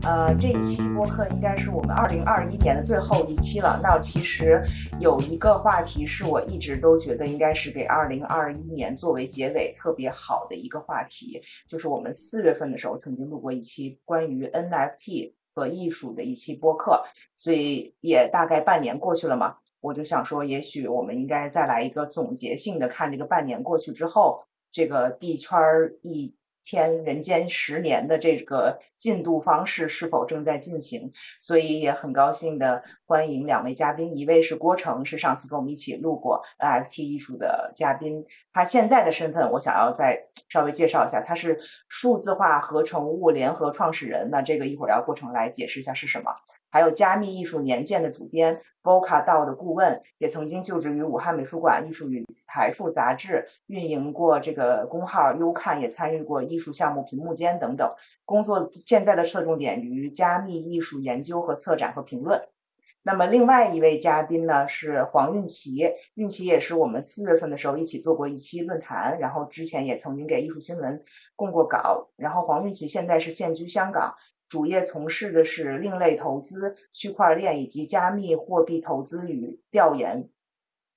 《》，呃，这一期播客应该是我们二零二一年的最后一期了。那其实有一个话题是我一直都觉得应该是给二零二一年作为结尾特别好的一个话题，就是我们四月份的时候曾经录过一期关于 NFT 和艺术的一期播客，所以也大概半年过去了嘛，我就想说，也许我们应该再来一个总结性的，看这个半年过去之后，这个币圈一。天人间十年的这个进度方式是否正在进行？所以也很高兴的欢迎两位嘉宾，一位是郭成，是上次跟我们一起录过 NFT 艺术的嘉宾。他现在的身份，我想要再稍微介绍一下，他是数字化合成物联合创始人。那这个一会儿要郭成来解释一下是什么。还有加密艺术年鉴的主编，Boca 道的顾问，也曾经就职于武汉美术馆艺术与财富杂志，运营过这个公号优看，也参与过艺术项目屏幕间等等。工作现在的侧重点于加密艺术研究和策展和评论。那么另外一位嘉宾呢是黄运奇，运奇也是我们四月份的时候一起做过一期论坛，然后之前也曾经给艺术新闻供过稿。然后黄运奇现在是现居香港。主业从事的是另类投资、区块链以及加密货币投资与调研，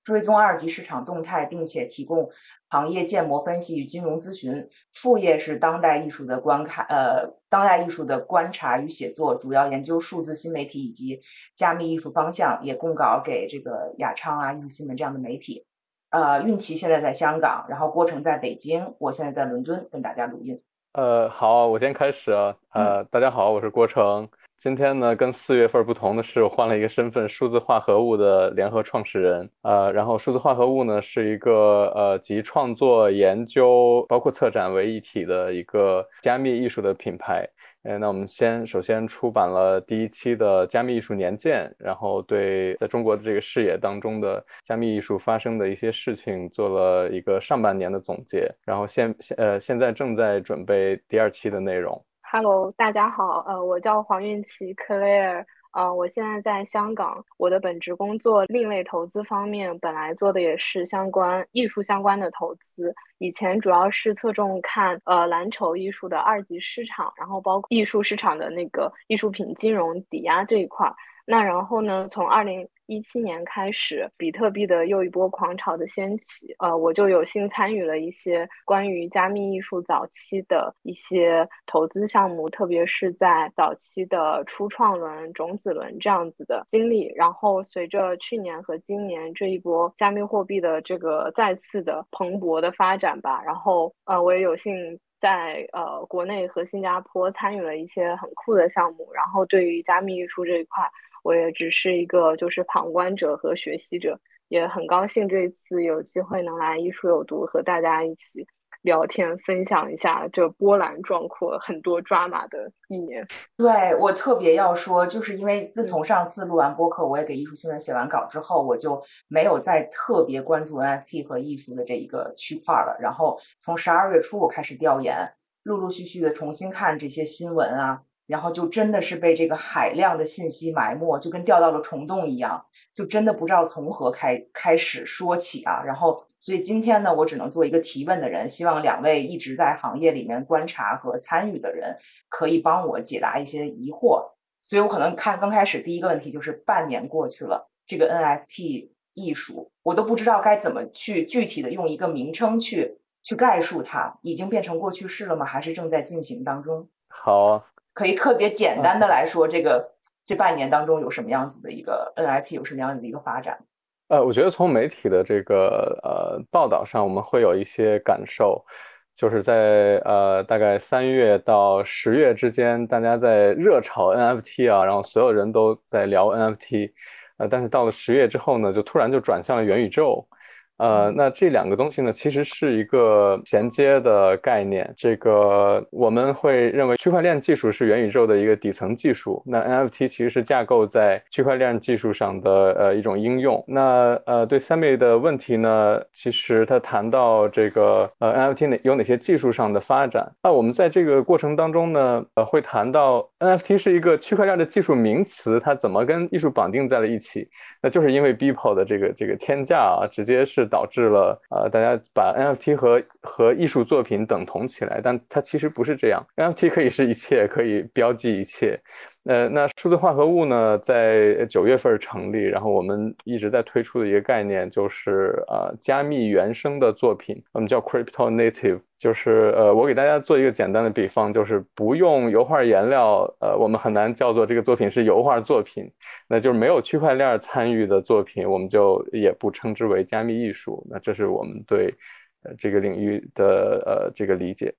追踪二级市场动态，并且提供行业建模分析与金融咨询。副业是当代艺术的观看，呃，当代艺术的观察与写作，主要研究数字新媒体以及加密艺术方向，也供稿给这个雅昌啊、艺术新闻这样的媒体。呃，运气现在在香港，然后郭成在北京，我现在在伦敦跟大家录音。呃，好，我先开始啊。呃，大家好，我是郭成。今天呢，跟四月份不同的是，我换了一个身份，数字化合物的联合创始人。呃，然后数字化合物呢，是一个呃集创作、研究，包括策展为一体的一个加密艺术的品牌。哎，那我们先首先出版了第一期的加密艺术年鉴，然后对在中国的这个视野当中的加密艺术发生的一些事情做了一个上半年的总结，然后现现呃现在正在准备第二期的内容。Hello，大家好，呃，我叫黄运琪，clear 呃，我现在在香港，我的本职工作另类投资方面，本来做的也是相关艺术相关的投资，以前主要是侧重看呃蓝筹艺术的二级市场，然后包括艺术市场的那个艺术品金融抵押这一块儿。那然后呢？从二零一七年开始，比特币的又一波狂潮的掀起，呃，我就有幸参与了一些关于加密艺术早期的一些投资项目，特别是在早期的初创轮、种子轮这样子的经历。然后随着去年和今年这一波加密货币的这个再次的蓬勃的发展吧，然后呃，我也有幸在呃国内和新加坡参与了一些很酷的项目。然后对于加密艺术这一块，我也只是一个就是旁观者和学习者，也很高兴这次有机会能来艺术有毒和大家一起聊天，分享一下这波澜壮阔、很多抓马的一年。对我特别要说，就是因为自从上次录完播客，我也给艺术新闻写完稿之后，我就没有再特别关注 NFT 和艺术的这一个区块了。然后从十二月初我开始调研，陆陆续续的重新看这些新闻啊。然后就真的是被这个海量的信息埋没，就跟掉到了虫洞一样，就真的不知道从何开开始说起啊。然后，所以今天呢，我只能做一个提问的人，希望两位一直在行业里面观察和参与的人，可以帮我解答一些疑惑。所以我可能看刚开始第一个问题就是半年过去了，这个 NFT 艺术，我都不知道该怎么去具体的用一个名称去去概述它，已经变成过去式了吗？还是正在进行当中？好。可以特别简单的来说，这个这半年当中有什么样子的一个 NFT 有什么样的一个发展？呃，我觉得从媒体的这个呃报道上，我们会有一些感受，就是在呃大概三月到十月之间，大家在热炒 NFT 啊，然后所有人都在聊 NFT，呃，但是到了十月之后呢，就突然就转向了元宇宙。呃，那这两个东西呢，其实是一个衔接的概念。这个我们会认为区块链技术是元宇宙的一个底层技术，那 NFT 其实是架构在区块链技术上的呃一种应用。那呃，对 Sammy 的问题呢，其实他谈到这个呃 NFT 哪有哪些技术上的发展？那我们在这个过程当中呢，呃，会谈到 NFT 是一个区块链的技术名词，它怎么跟艺术绑定在了一起？那就是因为 Beeple 的这个这个天价啊，直接是导致了呃大家把 NFT 和和艺术作品等同起来，但它其实不是这样。NFT 可以是一切，可以标记一切。呃，那数字化合物呢，在九月份成立，然后我们一直在推出的一个概念就是呃加密原生的作品，我们叫 Crypto Native，就是呃我给大家做一个简单的比方，就是不用油画颜料，呃我们很难叫做这个作品是油画作品，那就是没有区块链参与的作品，我们就也不称之为加密艺术。那这是我们对呃这个领域的呃这个理解。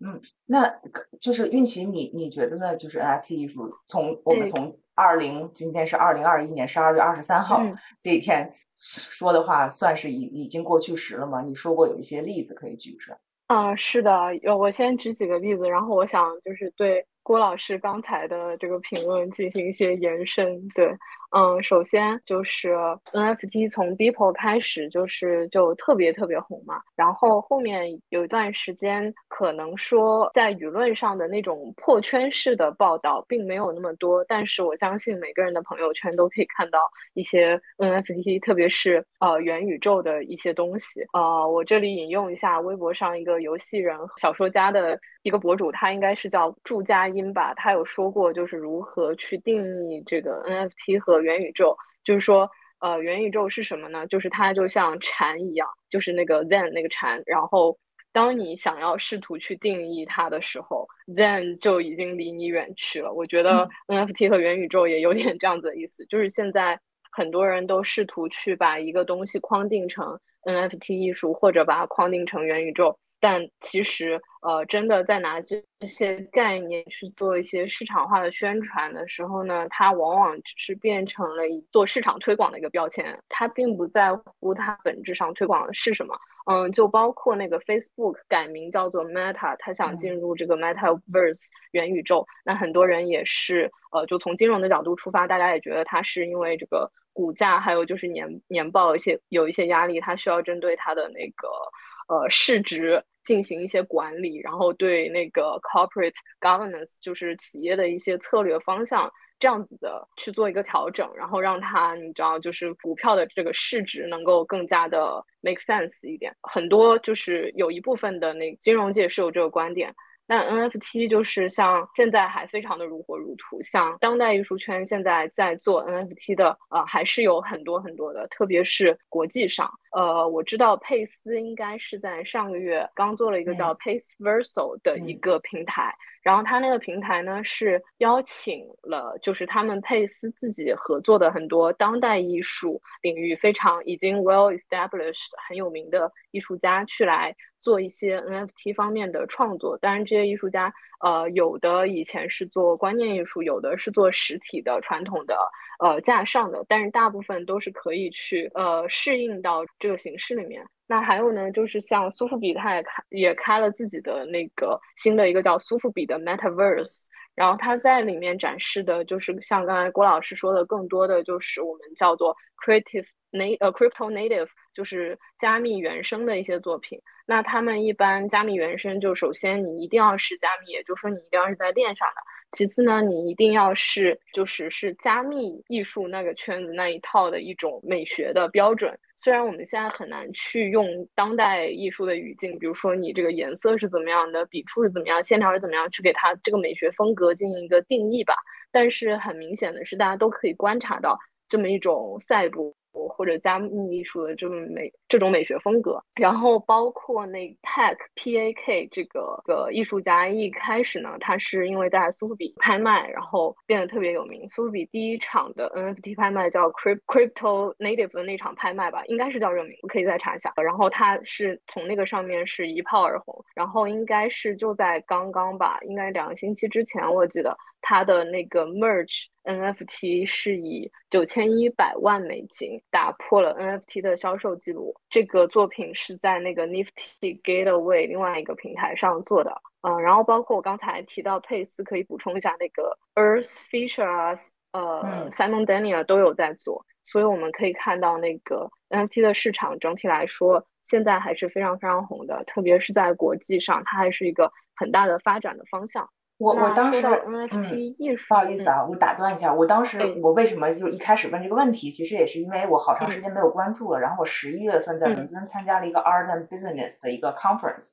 嗯，那就是运奇，你你觉得呢？就是 NFT 艺术，从我们从二零，今天是二零二一年十二月二十三号这一天说的话，算是已已经过去时了吗？你说过有一些例子可以举着。啊，是的，有我先举几个例子，然后我想就是对。郭老师刚才的这个评论进行一些延伸，对，嗯，首先就是 NFT 从 Beeple 开始就是就特别特别红嘛，然后后面有一段时间可能说在舆论上的那种破圈式的报道并没有那么多，但是我相信每个人的朋友圈都可以看到一些 NFT，特别是呃元宇宙的一些东西，呃，我这里引用一下微博上一个游戏人小说家的一个博主，他应该是叫祝佳音吧，他有说过，就是如何去定义这个 NFT 和元宇宙。就是说，呃，元宇宙是什么呢？就是它就像禅一样，就是那个 Zen 那个禅。然后，当你想要试图去定义它的时候，Zen 就已经离你远去了。我觉得 NFT 和元宇宙也有点这样子的意思，就是现在很多人都试图去把一个东西框定成 NFT 艺术，或者把它框定成元宇宙。但其实，呃，真的在拿这些概念去做一些市场化的宣传的时候呢，它往往只是变成了一做市场推广的一个标签，它并不在乎它本质上推广的是什么。嗯，就包括那个 Facebook 改名叫做 Meta，它想进入这个 Metaverse 元宇宙，那很多人也是，呃，就从金融的角度出发，大家也觉得它是因为这个股价还有就是年年报一些有一些压力，它需要针对它的那个呃市值。进行一些管理，然后对那个 corporate governance，就是企业的一些策略方向，这样子的去做一个调整，然后让它，你知道，就是股票的这个市值能够更加的 make sense 一点。很多就是有一部分的那金融界是有这个观点。那 NFT 就是像现在还非常的如火如荼，像当代艺术圈现在在做 NFT 的，呃，还是有很多很多的，特别是国际上，呃，我知道佩斯应该是在上个月刚做了一个叫。Paceversal 的一个平台。然后他那个平台呢，是邀请了就是他们佩斯自己合作的很多当代艺术领域非常已经 well established 很有名的艺术家去来做一些 NFT 方面的创作。当然，这些艺术家呃有的以前是做观念艺术，有的是做实体的传统的呃架上的，但是大部分都是可以去呃适应到这个形式里面。那还有呢，就是像苏富比，他也开也开了自己的那个新的一个叫苏富比的 Metaverse，然后他在里面展示的就是像刚才郭老师说的，更多的就是我们叫做 Creative Na 呃 crypto native，就是加密原生的一些作品。那他们一般加密原生，就首先你一定要是加密，也就是说你一定要是在链上的。其次呢，你一定要是就是是加密艺术那个圈子那一套的一种美学的标准。虽然我们现在很难去用当代艺术的语境，比如说你这个颜色是怎么样的，笔触是怎么样，线条是怎么样，去给它这个美学风格进行一个定义吧。但是很明显的是，大家都可以观察到这么一种赛博。或者加密艺术的这种美这种美学风格，然后包括那 Pak P A K 这个个艺术家一开始呢，他是因为在苏富比拍卖，然后变得特别有名。苏富比第一场的 N F T 拍卖叫 Crypto Native 的那场拍卖吧，应该是叫这个名，可以再查一下。然后他是从那个上面是一炮而红，然后应该是就在刚刚吧，应该两个星期之前，我记得。它的那个 Merge NFT 是以九千一百万美金打破了 NFT 的销售记录。这个作品是在那个 Nifty Gateway 另外一个平台上做的。嗯，然后包括我刚才提到佩斯，可以补充一下那个 Earth Fisher 啊，呃，Simon Daniel 都有在做。所以我们可以看到，那个 NFT 的市场整体来说，现在还是非常非常红的，特别是在国际上，它还是一个很大的发展的方向。我我当时 NFT 艺术，不好意思啊，我打断一下，我当时我为什么就一开始问这个问题，其实也是因为我好长时间没有关注了。然后我十一月份在伦敦参加了一个 Art and Business 的一个 conference，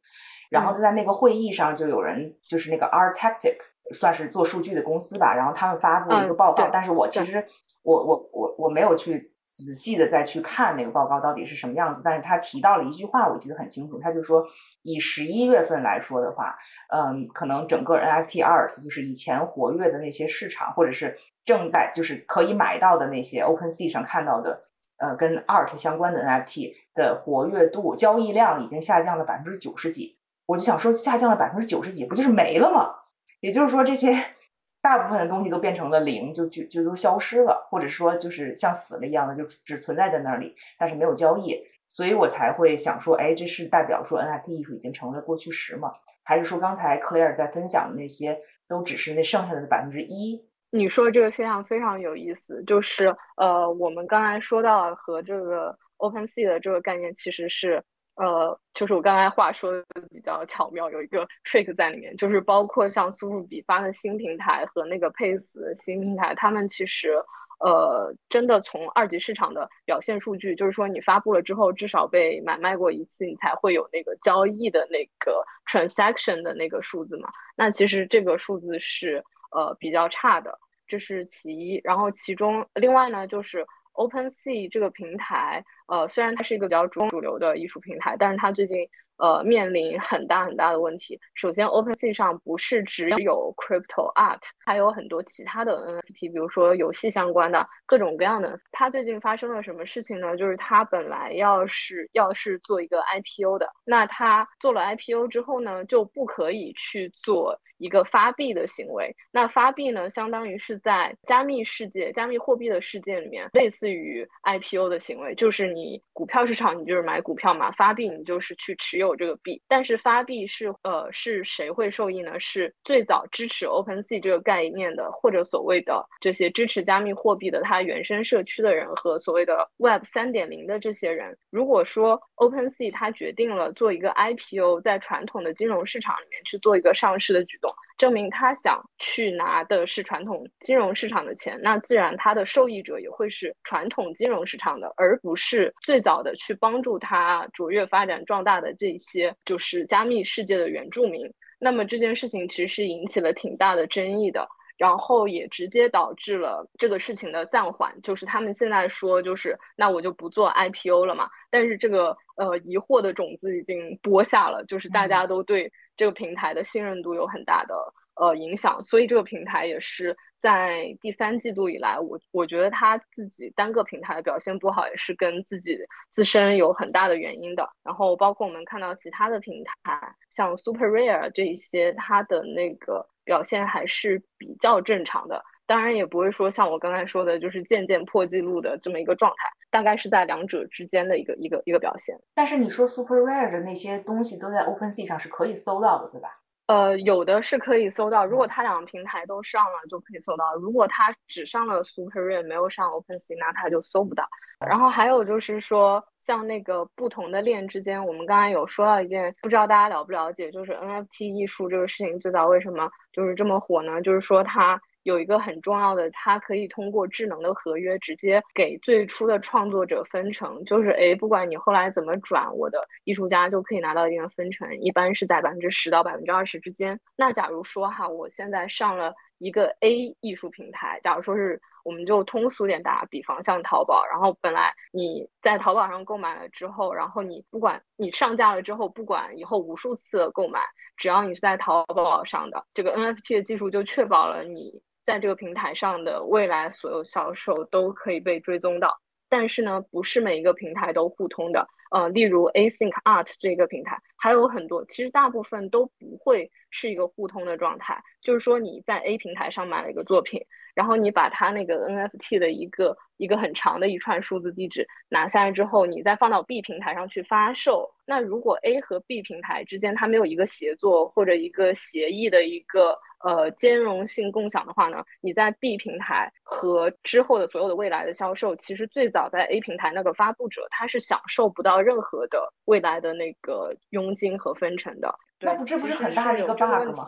然后在那个会议上就有人就是那个 Art Tactic，算是做数据的公司吧，然后他们发布了一个报告，但是我其实我我我我没有去。仔细的再去看那个报告到底是什么样子，但是他提到了一句话，我记得很清楚，他就说，以十一月份来说的话，嗯，可能整个 NFT art 就是以前活跃的那些市场，或者是正在就是可以买到的那些 OpenSea 上看到的，呃，跟 art 相关的 NFT 的活跃度、交易量已经下降了百分之九十几。我就想说，下降了百分之九十几，不就是没了吗？也就是说，这些。大部分的东西都变成了零，就就就都消失了，或者说就是像死了一样的，就只存在在那里，但是没有交易，所以我才会想说，哎，这是代表说 NFT 艺术已经成了过去时吗？还是说刚才 Claire 在分享的那些都只是那剩下的百分之一？你说这个现象非常有意思，就是呃，我们刚才说到和这个 OpenSea 的这个概念其实是。呃，就是我刚才话说的比较巧妙，有一个 trick 在里面，就是包括像苏富比发的新平台和那个 Pace 新平台，他们其实呃真的从二级市场的表现数据，就是说你发布了之后，至少被买卖过一次，你才会有那个交易的那个 transaction 的那个数字嘛。那其实这个数字是呃比较差的，这是其一。然后其中另外呢，就是 OpenSea 这个平台。呃，虽然它是一个比较中主流的艺术平台，但是它最近呃面临很大很大的问题。首先，OpenSea 上不是只有 Crypto Art，还有很多其他的 NFT，比如说游戏相关的各种各样的。它最近发生了什么事情呢？就是它本来要是要是做一个 IPO 的，那它做了 IPO 之后呢，就不可以去做。一个发币的行为，那发币呢，相当于是在加密世界、加密货币的世界里面，类似于 IPO 的行为，就是你股票市场，你就是买股票嘛，发币你就是去持有这个币。但是发币是呃是谁会受益呢？是最早支持 OpenSea 这个概念的，或者所谓的这些支持加密货币的它原生社区的人和所谓的 Web 三点零的这些人。如果说 OpenSea 它决定了做一个 IPO，在传统的金融市场里面去做一个上市的举动。证明他想去拿的是传统金融市场的钱，那自然他的受益者也会是传统金融市场的，而不是最早的去帮助他卓越发展壮大的这些就是加密世界的原住民。那么这件事情其实是引起了挺大的争议的，然后也直接导致了这个事情的暂缓。就是他们现在说，就是那我就不做 IPO 了嘛。但是这个呃疑惑的种子已经播下了，就是大家都对。这个平台的信任度有很大的呃影响，所以这个平台也是在第三季度以来，我我觉得它自己单个平台表现不好，也是跟自己自身有很大的原因的。然后包括我们看到其他的平台，像 Super Rare 这一些，它的那个表现还是比较正常的。当然也不会说像我刚才说的，就是渐渐破纪录的这么一个状态。大概是在两者之间的一个一个一个表现。但是你说 Super Rare 的那些东西都在 OpenSea 上是可以搜到的，对吧？呃，有的是可以搜到，如果它两个平台都上了就可以搜到。如果它只上了 Super Rare 没有上 OpenSea，那它就搜不到。然后还有就是说，像那个不同的链之间，我们刚才有说到一件，不知道大家了不了解，就是 NFT 艺术这个事情最早为什么就是这么火呢？就是说它。有一个很重要的，它可以通过智能的合约直接给最初的创作者分成，就是诶，不管你后来怎么转，我的艺术家就可以拿到一定的分成，一般是在百分之十到百分之二十之间。那假如说哈，我现在上了一个 A 艺术平台，假如说是，我们就通俗点打比方，像淘宝，然后本来你在淘宝上购买了之后，然后你不管你上架了之后，不管以后无数次购买，只要你是在淘宝上的，这个 NFT 的技术就确保了你。在这个平台上的未来所有销售都可以被追踪到，但是呢，不是每一个平台都互通的。呃，例如 Async Art 这个平台，还有很多，其实大部分都不会是一个互通的状态，就是说你在 A 平台上买了一个作品，然后你把它那个 NFT 的一个一个很长的一串数字地址拿下来之后，你再放到 B 平台上去发售。那如果 A 和 B 平台之间它没有一个协作或者一个协议的一个呃兼容性共享的话呢，你在 B 平台和之后的所有的未来的销售，其实最早在 A 平台那个发布者他是享受不到任何的未来的那个佣金和分成的。那不这不是很大的一个 bug 吗？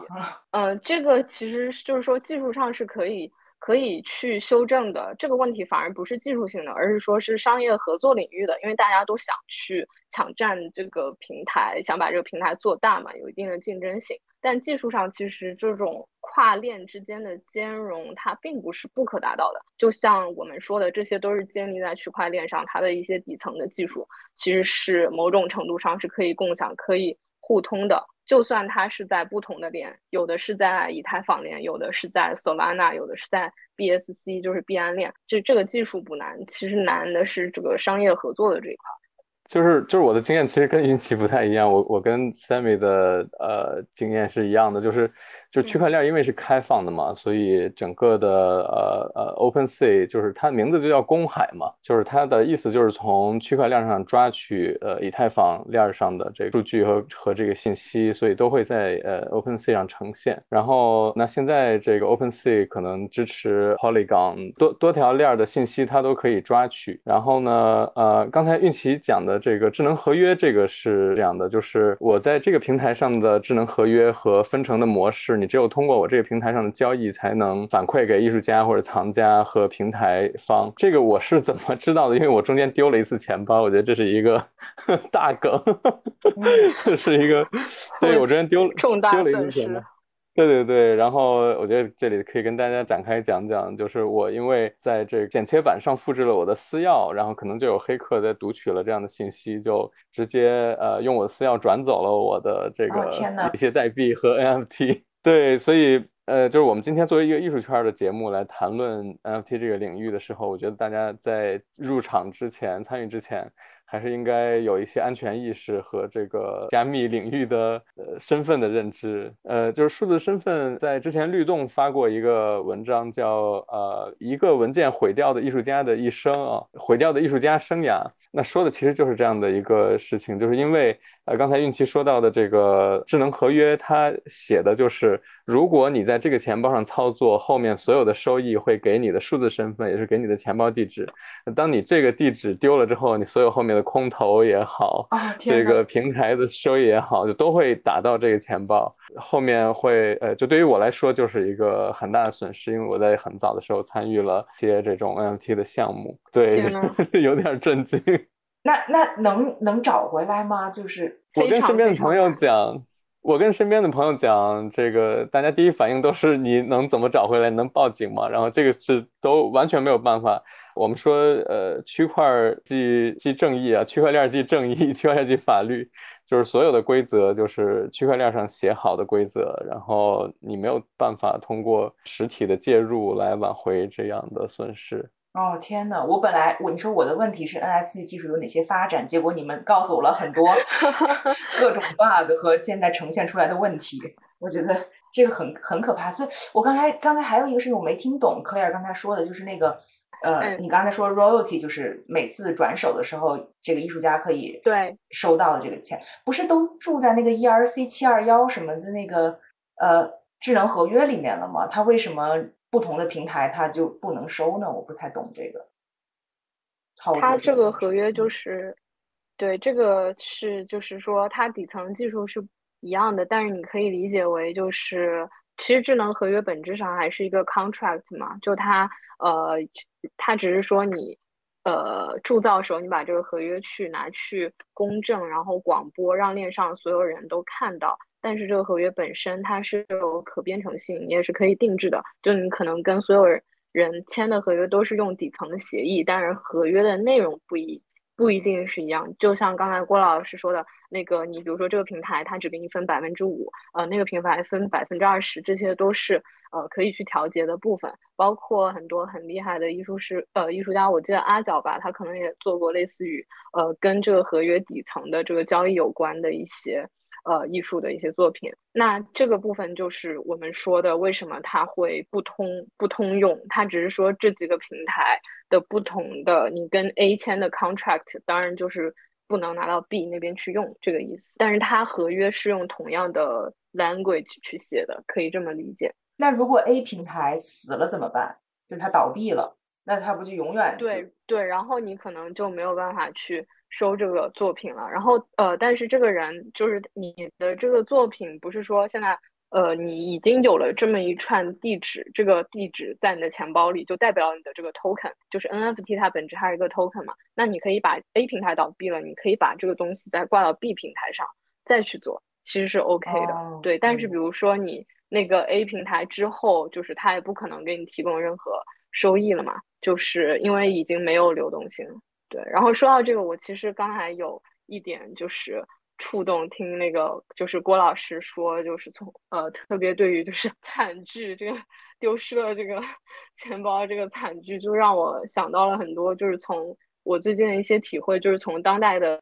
嗯，这个其实就是说技术上是可以可以去修正的。这个问题反而不是技术性的，而是说是商业合作领域的，因为大家都想去抢占这个平台，想把这个平台做大嘛，有一定的竞争性。但技术上其实这种跨链之间的兼容，它并不是不可达到的。就像我们说的，这些都是建立在区块链上，它的一些底层的技术其实是某种程度上是可以共享、可以互通的。就算它是在不同的链，有的是在以太坊链，有的是在 Solana，有的是在 BSC，就是币安链。这这个技术不难，其实难的是这个商业合作的这一块。就是就是我的经验其实跟云奇不太一样，我我跟 Sammy 的呃经验是一样的，就是。就区块链因为是开放的嘛，所以整个的呃呃 Open Sea 就是它名字就叫公海嘛，就是它的意思就是从区块链上抓取呃以太坊链上的这个数据和和这个信息，所以都会在呃 Open Sea 上呈现。然后那现在这个 Open Sea 可能支持 Polygon 多多条链的信息，它都可以抓取。然后呢，呃，刚才运奇讲的这个智能合约，这个是这样的，就是我在这个平台上的智能合约和分成的模式。你只有通过我这个平台上的交易，才能反馈给艺术家或者藏家和平台方。这个我是怎么知道的？因为我中间丢了一次钱包，我觉得这是一个 大梗，这是一个 对我中间丢了重大损失。对对对，然后我觉得这里可以跟大家展开讲讲，就是我因为在这个剪切板上复制了我的私钥，然后可能就有黑客在读取了这样的信息，就直接呃用我的私钥转走了我的这个一些代币和 NFT。对，所以呃，就是我们今天作为一个艺术圈的节目来谈论 NFT 这个领域的时候，我觉得大家在入场之前、参与之前。还是应该有一些安全意识和这个加密领域的呃身份的认知。呃，就是数字身份，在之前律动发过一个文章，叫呃一个文件毁掉的艺术家的一生啊，毁掉的艺术家生涯。那说的其实就是这样的一个事情，就是因为呃刚才运气说到的这个智能合约，它写的就是如果你在这个钱包上操作，后面所有的收益会给你的数字身份，也是给你的钱包地址。当你这个地址丢了之后，你所有后面的空投也好，这个平台的收益也好，就都会打到这个钱包，后面会呃，就对于我来说就是一个很大的损失，因为我在很早的时候参与了些这种 NFT 的项目，对，有点震惊。那那能能找回来吗？就是我跟身边的朋友讲。我跟身边的朋友讲，这个大家第一反应都是你能怎么找回来？能报警吗？然后这个是都完全没有办法。我们说，呃，区块即即正义啊，区块链即正义，区块链即法律，就是所有的规则就是区块链上写好的规则，然后你没有办法通过实体的介入来挽回这样的损失。哦天呐，我本来我你说我的问题是 NFT 技术有哪些发展，结果你们告诉我了很多 各种 bug 和现在呈现出来的问题，我觉得这个很很可怕。所以我刚才刚才还有一个事情我没听懂，Claire 刚才说的就是那个呃，你刚才说 royalty 就是每次转手的时候，这个艺术家可以对收到的这个钱，不是都住在那个 ERC 七二幺什么的那个呃智能合约里面了吗？他为什么？不同的平台，它就不能收呢？我不太懂这个。它这个合约就是，对，这个是就是说，它底层技术是一样的，但是你可以理解为就是，其实智能合约本质上还是一个 contract 嘛，就它呃，它只是说你呃铸造时候你把这个合约去拿去公证，然后广播让链上所有人都看到。但是这个合约本身它是有可编程性，你也是可以定制的。就你可能跟所有人签的合约都是用底层的协议，但是合约的内容不一不一定是一样。就像刚才郭老师说的那个，你比如说这个平台它只给你分百分之五，呃，那个平台分百分之二十，这些都是呃可以去调节的部分。包括很多很厉害的艺术师呃艺术家，我记得阿角吧，他可能也做过类似于呃跟这个合约底层的这个交易有关的一些。呃艺术的一些作品。那这个部分就是我们说的为什么它会不通不通用，它只是说这几个平台的不同的，你跟 A 签的 contract，当然就是不能拿到 B 那边去用这个意思。但是它合约是用同样的 language 去写的，可以这么理解。那如果 A 平台死了怎么办？就是它倒闭了，那它不就永远对对，然后你可能就没有办法去收这个作品了。然后呃，但是这个人就是你的这个作品，不是说现在呃你已经有了这么一串地址，这个地址在你的钱包里，就代表你的这个 token，就是 NFT 它本质还是一个 token 嘛。那你可以把 A 平台倒闭了，你可以把这个东西再挂到 B 平台上再去做，其实是 OK 的。对，但是比如说你。那个 A 平台之后，就是它也不可能给你提供任何收益了嘛，就是因为已经没有流动性。对，然后说到这个，我其实刚才有一点就是触动，听那个就是郭老师说，就是从呃特别对于就是 惨剧这个丢失了这个 钱包这个惨剧，就让我想到了很多，就是从我最近的一些体会，就是从当代的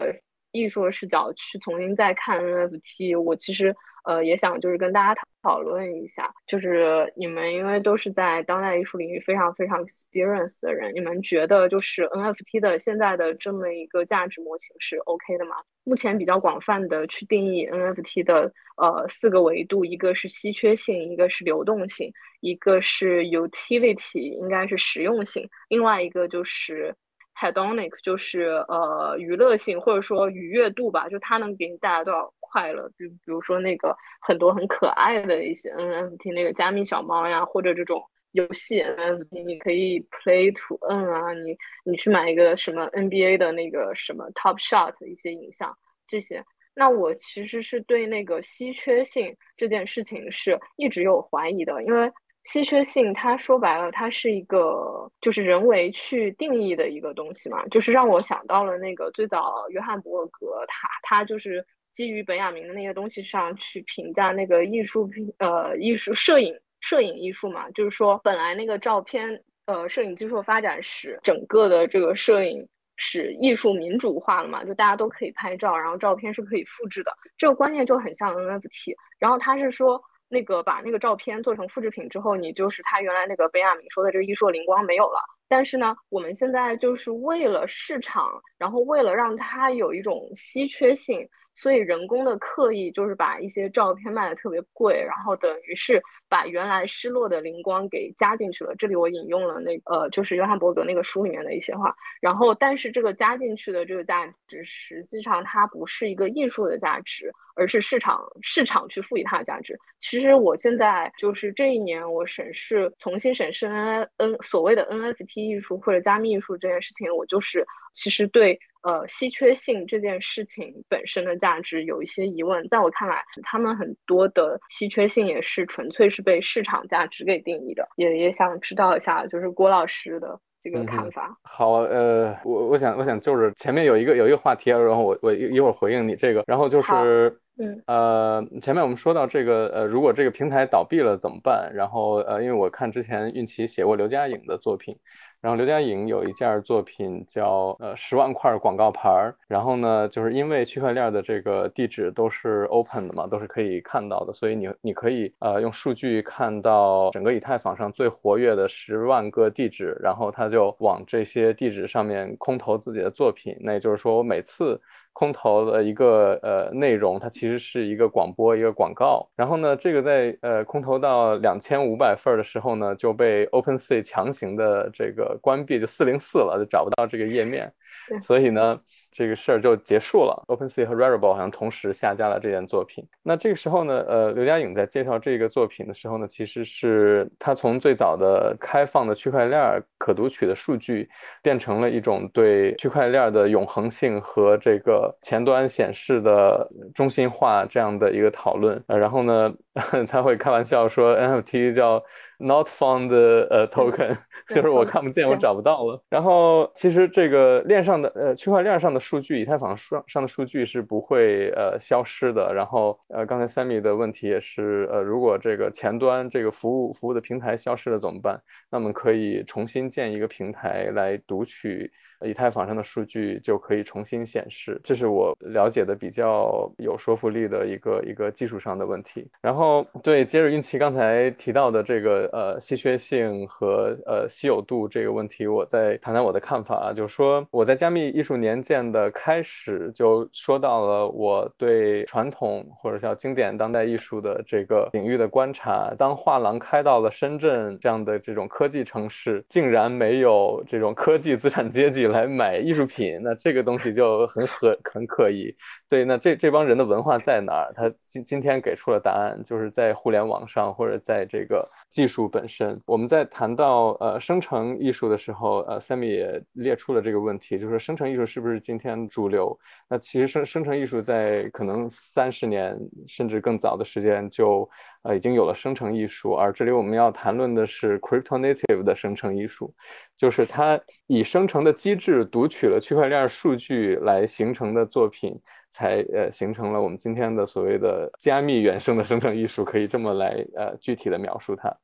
艺术的视角去重新再看 NFT，我其实。呃，也想就是跟大家讨讨论一下，就是你们因为都是在当代艺术领域非常非常 experience 的人，你们觉得就是 NFT 的现在的这么一个价值模型是 OK 的吗？目前比较广泛的去定义 NFT 的呃四个维度，一个是稀缺性，一个是流动性，一个是 utility，应该是实用性，另外一个就是 hedonic，就是呃娱乐性或者说愉悦度吧，就它能给你带来多少。快乐，比比如说那个很多很可爱的一些 NFT，那个加密小猫呀，或者这种游戏 NFT，你可以 play to earn 啊，你你去买一个什么 NBA 的那个什么 Top Shot 一些影像这些，那我其实是对那个稀缺性这件事情是一直有怀疑的，因为稀缺性它说白了，它是一个就是人为去定义的一个东西嘛，就是让我想到了那个最早约翰伯格他他就是。基于本雅明的那些东西上去评价那个艺术品，呃，艺术摄影摄影艺术嘛，就是说本来那个照片，呃，摄影技术发展史整个的这个摄影史艺术民主化了嘛，就大家都可以拍照，然后照片是可以复制的，这个观念就很像 NFT。然后他是说那个把那个照片做成复制品之后，你就是他原来那个贝亚明说的这个艺术灵光没有了。但是呢，我们现在就是为了市场，然后为了让它有一种稀缺性。所以人工的刻意就是把一些照片卖的特别贵，然后等于是把原来失落的灵光给加进去了。这里我引用了那呃，就是约翰伯格那个书里面的一些话。然后，但是这个加进去的这个价值，实际上它不是一个艺术的价值，而是市场市场去赋予它的价值。其实我现在就是这一年，我审视重新审视 N N 所谓的 NFT 艺术或者加密艺术这件事情，我就是其实对。呃，稀缺性这件事情本身的价值有一些疑问，在我看来，他们很多的稀缺性也是纯粹是被市场价值给定义的。也也想知道一下，就是郭老师的这个看法。好，呃，我我想我想就是前面有一个有一个话题，然后我我一会儿回应你这个，然后就是。嗯，呃，前面我们说到这个，呃，如果这个平台倒闭了怎么办？然后，呃，因为我看之前运奇写过刘佳颖的作品，然后刘佳颖有一件作品叫呃十万块广告牌儿，然后呢，就是因为区块链的这个地址都是 open 的嘛，都是可以看到的，所以你你可以呃用数据看到整个以太坊上最活跃的十万个地址，然后他就往这些地址上面空投自己的作品，那也就是说我每次。空投的一个呃内容，它其实是一个广播，一个广告。然后呢，这个在呃空投到两千五百份的时候呢，就被 OpenSea 强行的这个关闭，就四零四了，就找不到这个页面。所以呢，这个事儿就结束了。OpenSea 和 Rarible 好像同时下架了这件作品。那这个时候呢，呃，刘佳颖在介绍这个作品的时候呢，其实是他从最早的开放的区块链可读取的数据，变成了一种对区块链的永恒性和这个前端显示的中心化这样的一个讨论。呃，然后呢，他会开玩笑说 NFT 叫 not found 呃 token，就是我看不见，我找不到了。然后其实这个链上的呃区块链上的数据，以太坊上上的数据是不会呃消失的。然后呃刚才 Sammy 的问题也是呃如果这个前端这个服务服务的平台消失了怎么办？那么可以重新建一个平台来读取。以太坊上的数据就可以重新显示，这是我了解的比较有说服力的一个一个技术上的问题。然后对接着运气刚才提到的这个呃稀缺性和呃稀有度这个问题，我再谈谈我的看法啊，就是说我在加密艺术年鉴的开始就说到了我对传统或者叫经典当代艺术的这个领域的观察。当画廊开到了深圳这样的这种科技城市，竟然没有这种科技资产阶级。来买艺术品，那这个东西就很可很可疑。对，那这这帮人的文化在哪儿？他今今天给出了答案，就是在互联网上或者在这个技术本身。我们在谈到呃生成艺术的时候，呃，Sammy 也列出了这个问题，就是生成艺术是不是今天主流？那其实生生成艺术在可能三十年甚至更早的时间就。呃，已经有了生成艺术，而这里我们要谈论的是 crypto native 的生成艺术，就是它以生成的机制读取了区块链数据来形成的作品，才呃形成了我们今天的所谓的加密原生的生成艺术，可以这么来呃具体的描述它。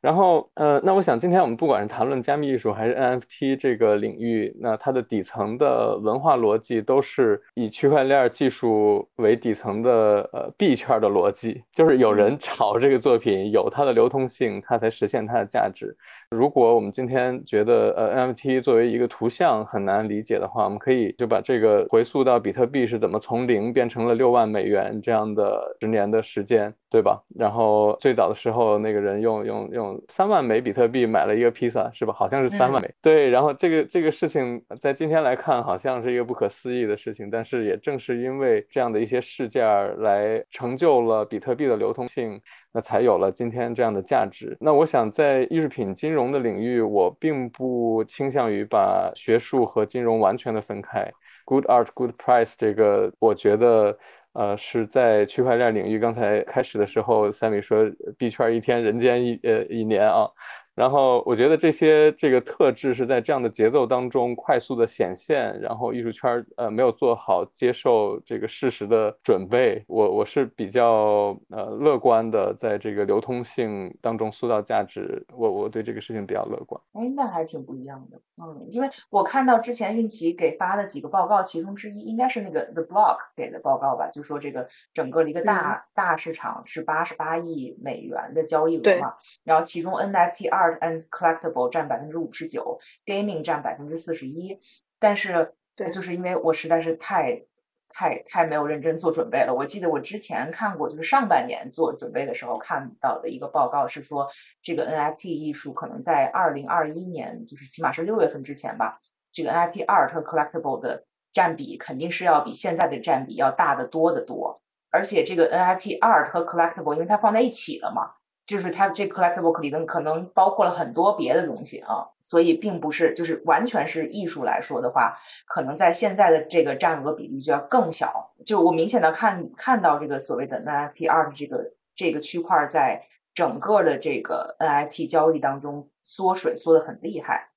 然后，呃，那我想今天我们不管是谈论加密艺术还是 NFT 这个领域，那它的底层的文化逻辑都是以区块链技术为底层的，呃，币圈的逻辑，就是有人炒这个作品，有它的流通性，它才实现它的价值。如果我们今天觉得，呃，NFT 作为一个图像很难理解的话，我们可以就把这个回溯到比特币是怎么从零变成了六万美元这样的十年的时间，对吧？然后最早的时候，那个人用用用。三万枚比特币买了一个披萨，是吧？好像是三万枚。对，然后这个这个事情在今天来看，好像是一个不可思议的事情。但是也正是因为这样的一些事件来成就了比特币的流通性，那才有了今天这样的价值。那我想在艺术品金融的领域，我并不倾向于把学术和金融完全的分开。Good art, good price，这个我觉得。呃，是在区块链领域，刚才开始的时候，三米说币圈一天，人间一呃一年啊。然后我觉得这些这个特质是在这样的节奏当中快速的显现，然后艺术圈呃没有做好接受这个事实的准备。我我是比较呃乐观的，在这个流通性当中塑造价值，我我对这个事情比较乐观。哎，那还挺不一样的，嗯，因为我看到之前运奇给发的几个报告，其中之一应该是那个 The Block 给的报告吧，就说这个整个的一个大大市场是八十八亿美元的交易额嘛，然后其中 NFT 二。Art and collectible 占百分之五十九，gaming 占百分之四十一，但是对就是因为我实在是太太太没有认真做准备了。我记得我之前看过，就是上半年做准备的时候看到的一个报告是说，这个 NFT 艺术可能在二零二一年，就是起码是六月份之前吧，这个 NFT art 和 collectible 的占比肯定是要比现在的占比要大得多得多。而且这个 NFT art 和 collectible，因为它放在一起了嘛。就是它这 collectible 里头可能包括了很多别的东西啊，所以并不是就是完全是艺术来说的话，可能在现在的这个占额比率就要更小。就我明显的看看到这个所谓的 NFT 二的这个这个区块在整个的这个 NFT 交易当中缩水缩的很厉害，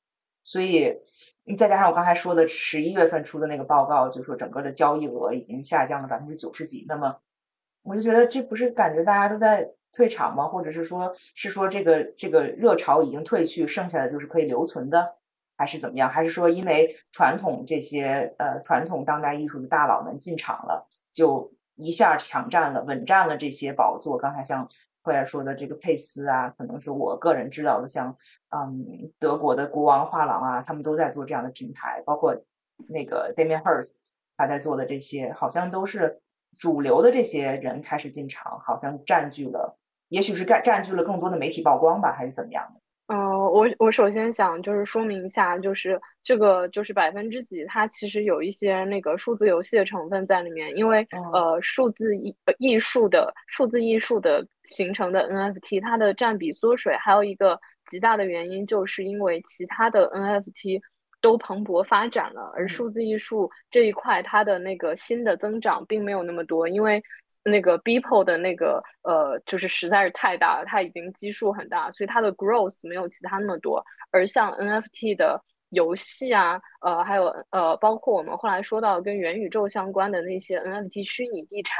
所以再加上我刚才说的十一月份出的那个报告，就说整个的交易额已经下降了百分之九十几，那么我就觉得这不是感觉大家都在。退场吗？或者是说，是说这个这个热潮已经退去，剩下的就是可以留存的，还是怎么样？还是说，因为传统这些呃传统当代艺术的大佬们进场了，就一下抢占了、稳占了这些宝座？刚才像慧儿说的这个佩斯啊，可能是我个人知道的，像嗯德国的国王画廊啊，他们都在做这样的平台，包括那个 Damien Hirst 他在做的这些，好像都是主流的这些人开始进场，好像占据了。也许是占占据了更多的媒体曝光吧，还是怎么样的？嗯，我我首先想就是说明一下，就是这个就是百分之几，它其实有一些那个数字游戏的成分在里面，因为呃数字艺艺术的数字艺术的形成的 NFT，它的占比缩水，还有一个极大的原因就是因为其他的 NFT 都蓬勃发展了，而数字艺术这一块它的那个新的增长并没有那么多，因为那个 Beeple 的那个呃就是实在是太大了，它已经基数很大，所以它的 growth 没有其他那么多。而像 NFT 的游戏啊，呃，还有呃，包括我们后来说到跟元宇宙相关的那些 NFT 虚拟地产，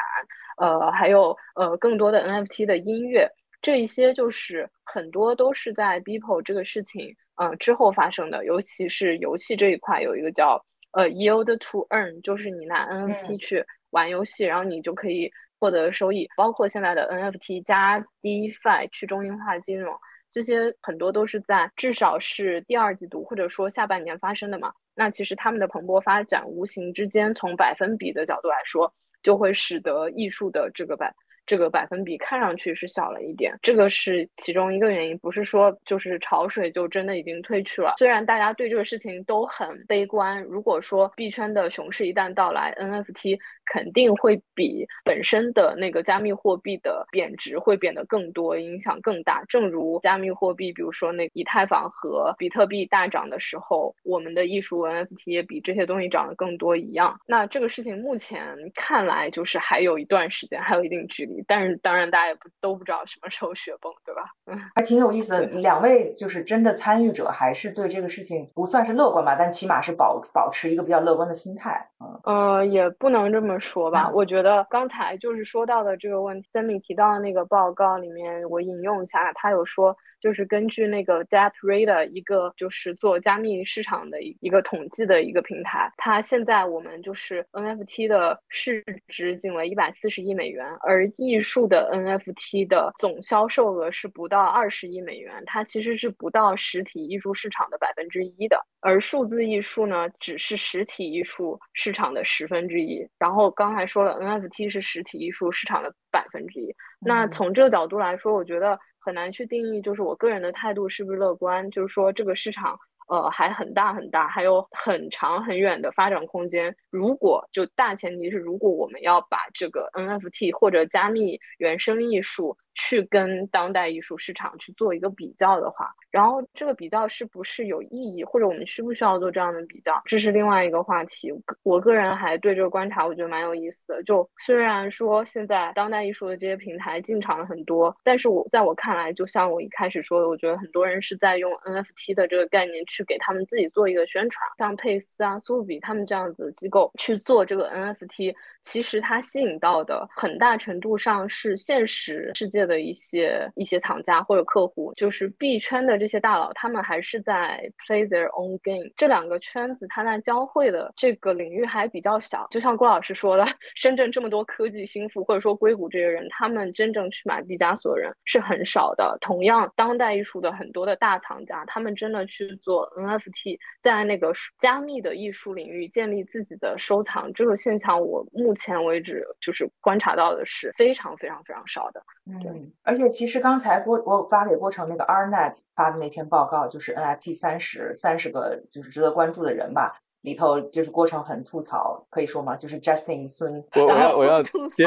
呃，还有呃更多的 NFT 的音乐，这一些就是很多都是在 Beeple 这个事情。嗯，之后发生的，尤其是游戏这一块，有一个叫呃 yield to earn，就是你拿 NFT 去玩游戏，然后你就可以获得收益。包括现在的 NFT 加 DeFi 去中心化金融，这些很多都是在至少是第二季度或者说下半年发生的嘛。那其实他们的蓬勃发展，无形之间从百分比的角度来说，就会使得艺术的这个百。这个百分比看上去是小了一点，这个是其中一个原因，不是说就是潮水就真的已经退去了。虽然大家对这个事情都很悲观，如果说币圈的熊市一旦到来，NFT 肯定会比本身的那个加密货币的贬值会变得更多，影响更大。正如加密货币，比如说那以太坊和比特币大涨的时候，我们的艺术 NFT 也比这些东西涨得更多一样。那这个事情目前看来就是还有一段时间，还有一定距离。但是当然，大家也不都不知道什么时候雪崩，对吧？嗯，还挺有意思的。两位就是真的参与者，还是对这个事情不算是乐观吧？但起码是保保持一个比较乐观的心态。嗯，呃，也不能这么说吧。我觉得刚才就是说到的这个问题，森米提到的那个报告里面，我引用一下，他有说。就是根据那个 DeepRadar 一个就是做加密市场的一一个统计的一个平台，它现在我们就是 NFT 的市值仅为一百四十亿美元，而艺术的 NFT 的总销售额是不到二十亿美元，它其实是不到实体艺术市场的百分之一的，而数字艺术呢，只是实体艺术市场的十分之一。然后刚才说了，NFT 是实体艺术市场的百分之一。那从这个角度来说，我觉得。很难去定义，就是我个人的态度是不是乐观，就是说这个市场，呃，还很大很大，还有很长很远的发展空间。如果就大前提是，如果我们要把这个 NFT 或者加密原生艺术。去跟当代艺术市场去做一个比较的话，然后这个比较是不是有意义，或者我们需不需要做这样的比较，这是另外一个话题。我个人还对这个观察，我觉得蛮有意思的。就虽然说现在当代艺术的这些平台进场了很多，但是我在我看来，就像我一开始说的，我觉得很多人是在用 NFT 的这个概念去给他们自己做一个宣传，像佩斯啊、苏比他们这样子的机构去做这个 NFT。其实它吸引到的很大程度上是现实世界的一些一些厂家或者客户，就是币圈的这些大佬，他们还是在 play their own game。这两个圈子它在交汇的这个领域还比较小。就像郭老师说的，深圳这么多科技新富或者说硅谷这些人，他们真正去买毕加索人是很少的。同样，当代艺术的很多的大藏家，他们真的去做 NFT，在那个加密的艺术领域建立自己的收藏，这个现象我目。前为止，就是观察到的是非常非常非常少的。嗯，而且其实刚才郭我发给郭成那个 Arnet 发的那篇报告，就是 NFT 三十三十个就是值得关注的人吧，里头就是郭成很吐槽，可以说吗？就是 Justin 孙，我我要我要接。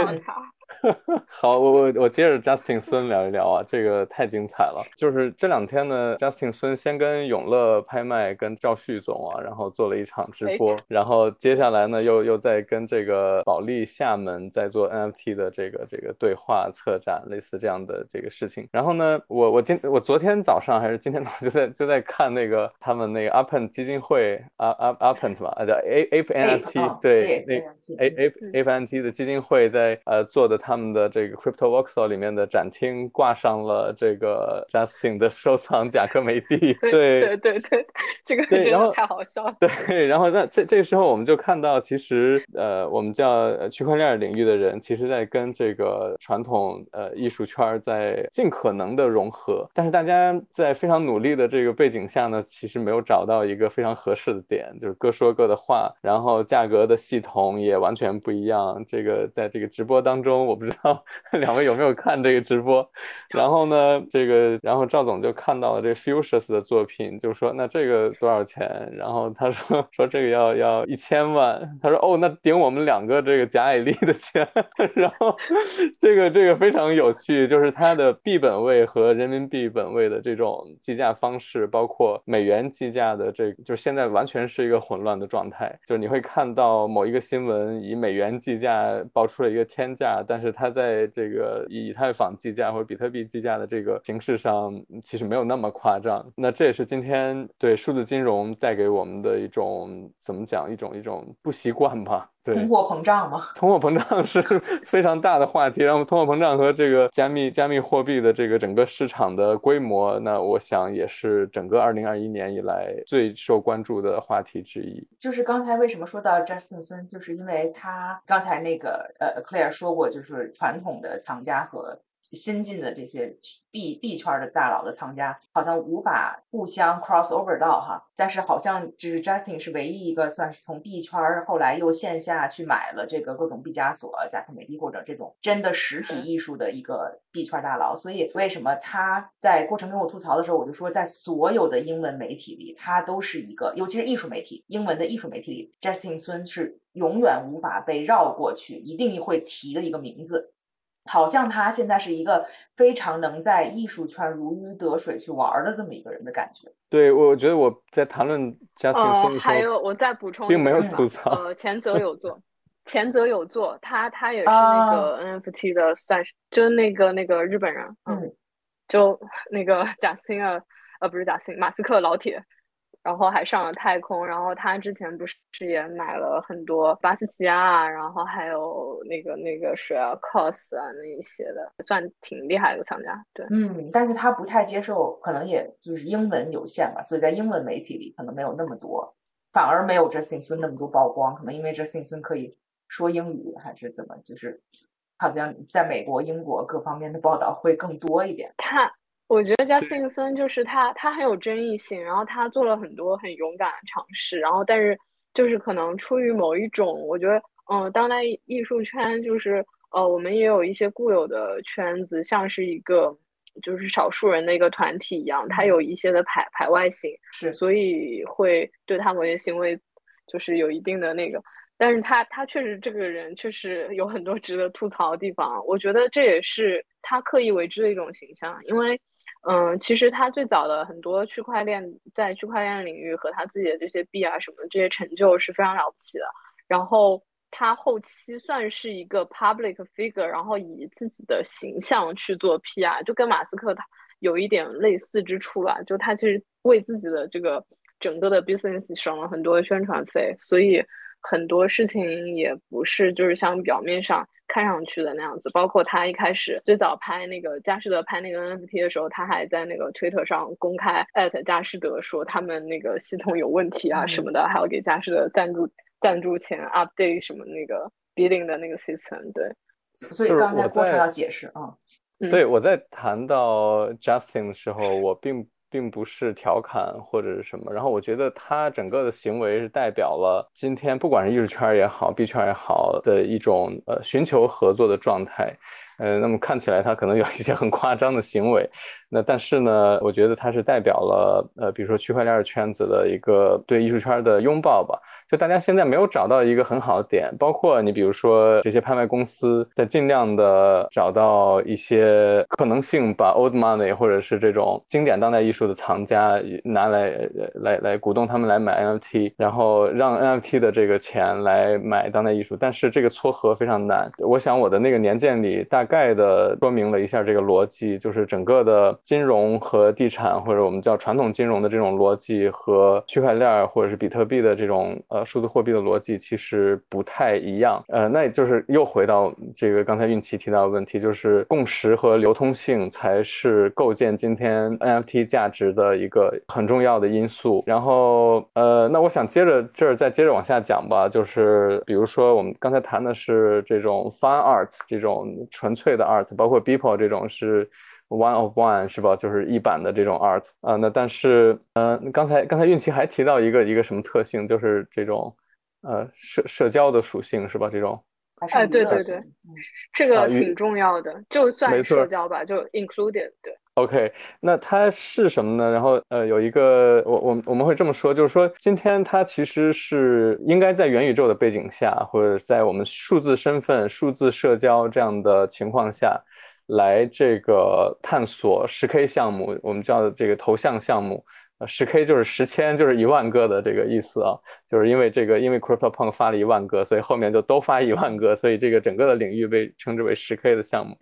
好，我我我接着 Justin 孙聊一聊啊，这个太精彩了。就是这两天呢，Justin 孙先跟永乐拍卖跟赵旭总啊，然后做了一场直播，然后接下来呢，又又在跟这个保利厦门在做 NFT 的这个这个对话策展，类似这样的这个事情。然后呢，我我今我昨天早上还是今天早上 就在就在看那个他们那个 Apen 基金会啊啊 Apen 吧，叫 A A P NFT 对那 A A A P N T 的基金会在呃做的他。他们的这个 Crypto Voxel 里面的展厅挂上了这个 Justin 的收藏贾科梅蒂，对对对对，这个真的太好笑了。对，然后那这这个时候我们就看到，其实呃，我们叫区块链领域的人，其实在跟这个传统呃艺术圈在尽可能的融合，但是大家在非常努力的这个背景下呢，其实没有找到一个非常合适的点，就是各说各的话，然后价格的系统也完全不一样。这个在这个直播当中，我。不知道 两位有没有看这个直播。然后呢，这个然后赵总就看到了这 Fuchsias 的作品，就说那这个多少钱？然后他说 说这个要要一千万。他说哦，那顶我们两个这个贾爱丽的钱。然后这个这个非常有趣，就是它的币本位和人民币本位的这种计价方式，包括美元计价的这，就是现在完全是一个混乱的状态。就是你会看到某一个新闻以美元计价报出了一个天价，但是它在这个以太坊计价或者比特币计价的这个形式上，其实没有那么夸张。那这也是今天对数字金融带给我们的一种怎么讲，一种一种不习惯吧。通货膨胀吗？通货膨胀 是非常大的话题，然后通货膨胀和这个加密加密货币的这个整个市场的规模，那我想也是整个二零二一年以来最受关注的话题之一。就是刚才为什么说到 Justin 孙，就是因为他刚才那个呃 Claire 说过，就是传统的藏家和。新进的这些币币圈的大佬的藏家好像无法互相 cross over 到哈，但是好像就是 Justin 是唯一一个算是从币圈后来又线下去买了这个各种毕加索、贾克美蒂或者这种真的实体艺术的一个币圈大佬。所以为什么他在过程跟我吐槽的时候，我就说在所有的英文媒体里，他都是一个，尤其是艺术媒体，英文的艺术媒体里，Justin 孙是永远无法被绕过去，一定会提的一个名字。好像他现在是一个非常能在艺术圈如鱼得水去玩的这么一个人的感觉。对，我觉得我在谈论加斯汀的还有我再补充，并没有吐槽。呃，前泽有作，前泽有作，他他也是那个 NFT 的，算是就是那个那个日本人，嗯，就那个 贾斯汀啊，呃，不是贾斯汀，马斯克老铁。然后还上了太空，然后他之前不是也买了很多巴斯奇亚，然后还有那个那个谁啊，cos 啊那一些的，算挺厉害的藏家。对，嗯，但是他不太接受，可能也就是英文有限吧，所以在英文媒体里可能没有那么多，反而没有 Justin Sun 那么多曝光，可能因为 Justin Sun 可以说英语还是怎么，就是好像在美国、英国各方面的报道会更多一点。他。我觉得加信森就是他，他很有争议性，然后他做了很多很勇敢的尝试，然后但是就是可能出于某一种，我觉得，嗯，当代艺术圈就是呃，我们也有一些固有的圈子，像是一个就是少数人的一个团体一样，他有一些的排排外性，是，所以会对他某些行为就是有一定的那个，但是他他确实这个人确实有很多值得吐槽的地方，我觉得这也是他刻意为之的一种形象，因为。嗯，其实他最早的很多区块链在区块链领域和他自己的这些币啊什么这些成就是非常了不起的。然后他后期算是一个 public figure，然后以自己的形象去做 PR，就跟马斯克他有一点类似之处了。就他其实为自己的这个整个的 business 省了很多宣传费，所以。很多事情也不是就是像表面上看上去的那样子，包括他一开始最早拍那个佳士得拍那个 NFT 的时候，他还在那个 Twitter 上公开艾特佳士得说他们那个系统有问题啊什么的，还要给佳士得赞助赞助钱 update 什么那个 bidding 的那个 system。对，所以刚才过程要解释啊。对，我在谈到 Justin 的时候，我并。并不是调侃或者是什么，然后我觉得他整个的行为是代表了今天不管是艺术圈也好，币圈也好的一种呃寻求合作的状态，呃，那么看起来他可能有一些很夸张的行为。那但是呢，我觉得它是代表了呃，比如说区块链圈子的一个对艺术圈的拥抱吧。就大家现在没有找到一个很好的点，包括你比如说这些拍卖公司在尽量的找到一些可能性，把 old money 或者是这种经典当代艺术的藏家拿来来来鼓动他们来买 NFT，然后让 NFT 的这个钱来买当代艺术。但是这个撮合非常难。我想我的那个年鉴里大概的说明了一下这个逻辑，就是整个的。金融和地产，或者我们叫传统金融的这种逻辑，和区块链或者是比特币的这种呃数字货币的逻辑，其实不太一样。呃，那也就是又回到这个刚才运气提到的问题，就是共识和流通性才是构建今天 NFT 价值的一个很重要的因素。然后呃，那我想接着这儿再接着往下讲吧，就是比如说我们刚才谈的是这种 fun art 这种纯粹的 art，包括 b e o p l e 这种是。One of one 是吧？就是一版的这种 art 啊。那但是，呃，刚才刚才运气还提到一个一个什么特性，就是这种呃社社交的属性是吧？这种还是娱乐性？这个挺重要的，就算社交吧，就 included。对，OK，那它是什么呢？然后呃，有一个我我我们会这么说，就是说今天它其实是应该在元宇宙的背景下，或者在我们数字身份、数字社交这样的情况下来这个探索十 K 项目，我们叫这个头像项目。十 K 就是十千，就是一万个的这个意思啊，就是因为这个，因为 CryptoPunk 发了一万个，所以后面就都发一万个，所以这个整个的领域被称之为十 K 的项目。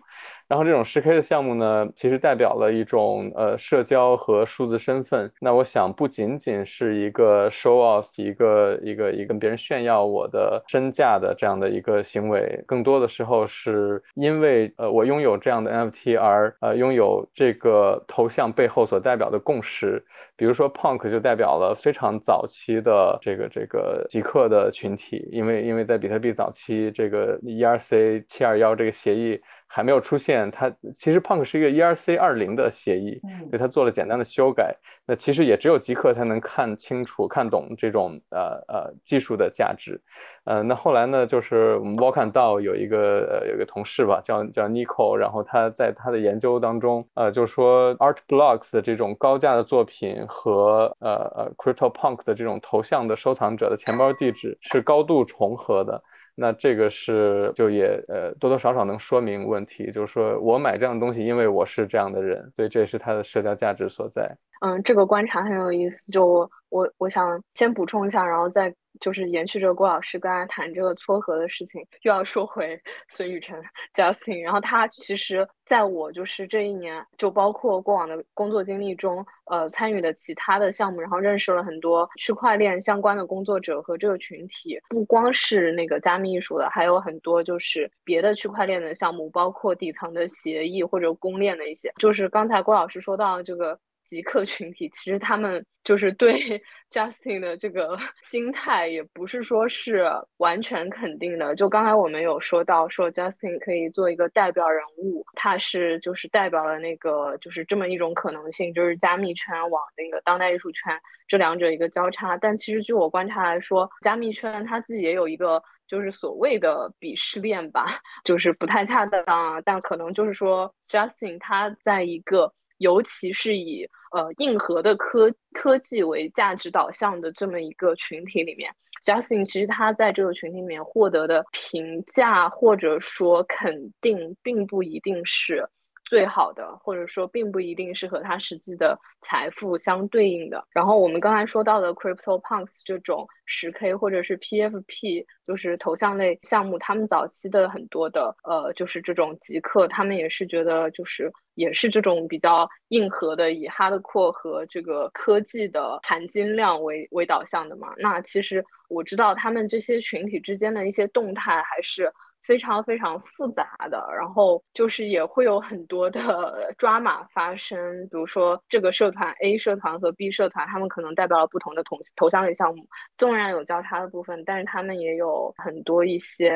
然后这种十 K 的项目呢，其实代表了一种呃社交和数字身份。那我想不仅仅是一个 show off，一个一个一个跟别人炫耀我的身价的这样的一个行为，更多的时候是因为呃我拥有这样的 NFT 而呃拥有这个头像背后所代表的共识。比如说 Punk 就代表了非常早期的这个这这个极客的群体，因为因为在比特币早期这个 ERC 七二幺这个协议。还没有出现，它其实 Punk 是一个 ERC 二零的协议，对它做了简单的修改。那其实也只有极客才能看清楚、看懂这种呃呃技术的价值。呃，那后来呢，就是我们 Walk on DAO 有一个呃有一个同事吧，叫叫 Nico，然后他在他的研究当中，呃，就是说 Art Blocks 的这种高价的作品和呃呃 Crypto Punk 的这种头像的收藏者的钱包地址是高度重合的。那这个是就也呃多多少少能说明问题，就是说我买这样的东西，因为我是这样的人，所以这也是它的社交价值所在。嗯，这个观察很有意思，就我我想先补充一下，然后再。就是延续着郭老师刚才谈这个撮合的事情，又要说回孙雨辰 Justin，然后他其实在我就是这一年，就包括过往的工作经历中，呃，参与的其他的项目，然后认识了很多区块链相关的工作者和这个群体，不光是那个加密艺术的，还有很多就是别的区块链的项目，包括底层的协议或者公链的一些，就是刚才郭老师说到这个。极客群体其实他们就是对 Justin 的这个 心态也不是说是完全肯定的。就刚才我们有说到，说 Justin 可以做一个代表人物，他是就是代表了那个就是这么一种可能性，就是加密圈往那个当代艺术圈这两者一个交叉。但其实据我观察来说，加密圈他自己也有一个就是所谓的鄙视链吧，就是不太恰当啊。但可能就是说 Justin 他在一个。尤其是以呃硬核的科科技为价值导向的这么一个群体里面，Justin 其实他在这个群体里面获得的评价或者说肯定，并不一定是。最好的，或者说并不一定是和他实际的财富相对应的。然后我们刚才说到的 Crypto Punks 这种十 K 或者是 PFP，就是头像类项目，他们早期的很多的呃，就是这种极客，他们也是觉得就是也是这种比较硬核的，以 Hardcore 和这个科技的含金量为为导向的嘛。那其实我知道他们这些群体之间的一些动态还是。非常非常复杂的，然后就是也会有很多的 抓马发生。比如说，这个社团 A 社团和 B 社团，他们可能代表了不同的同头像类项目，纵然有交叉的部分，但是他们也有很多一些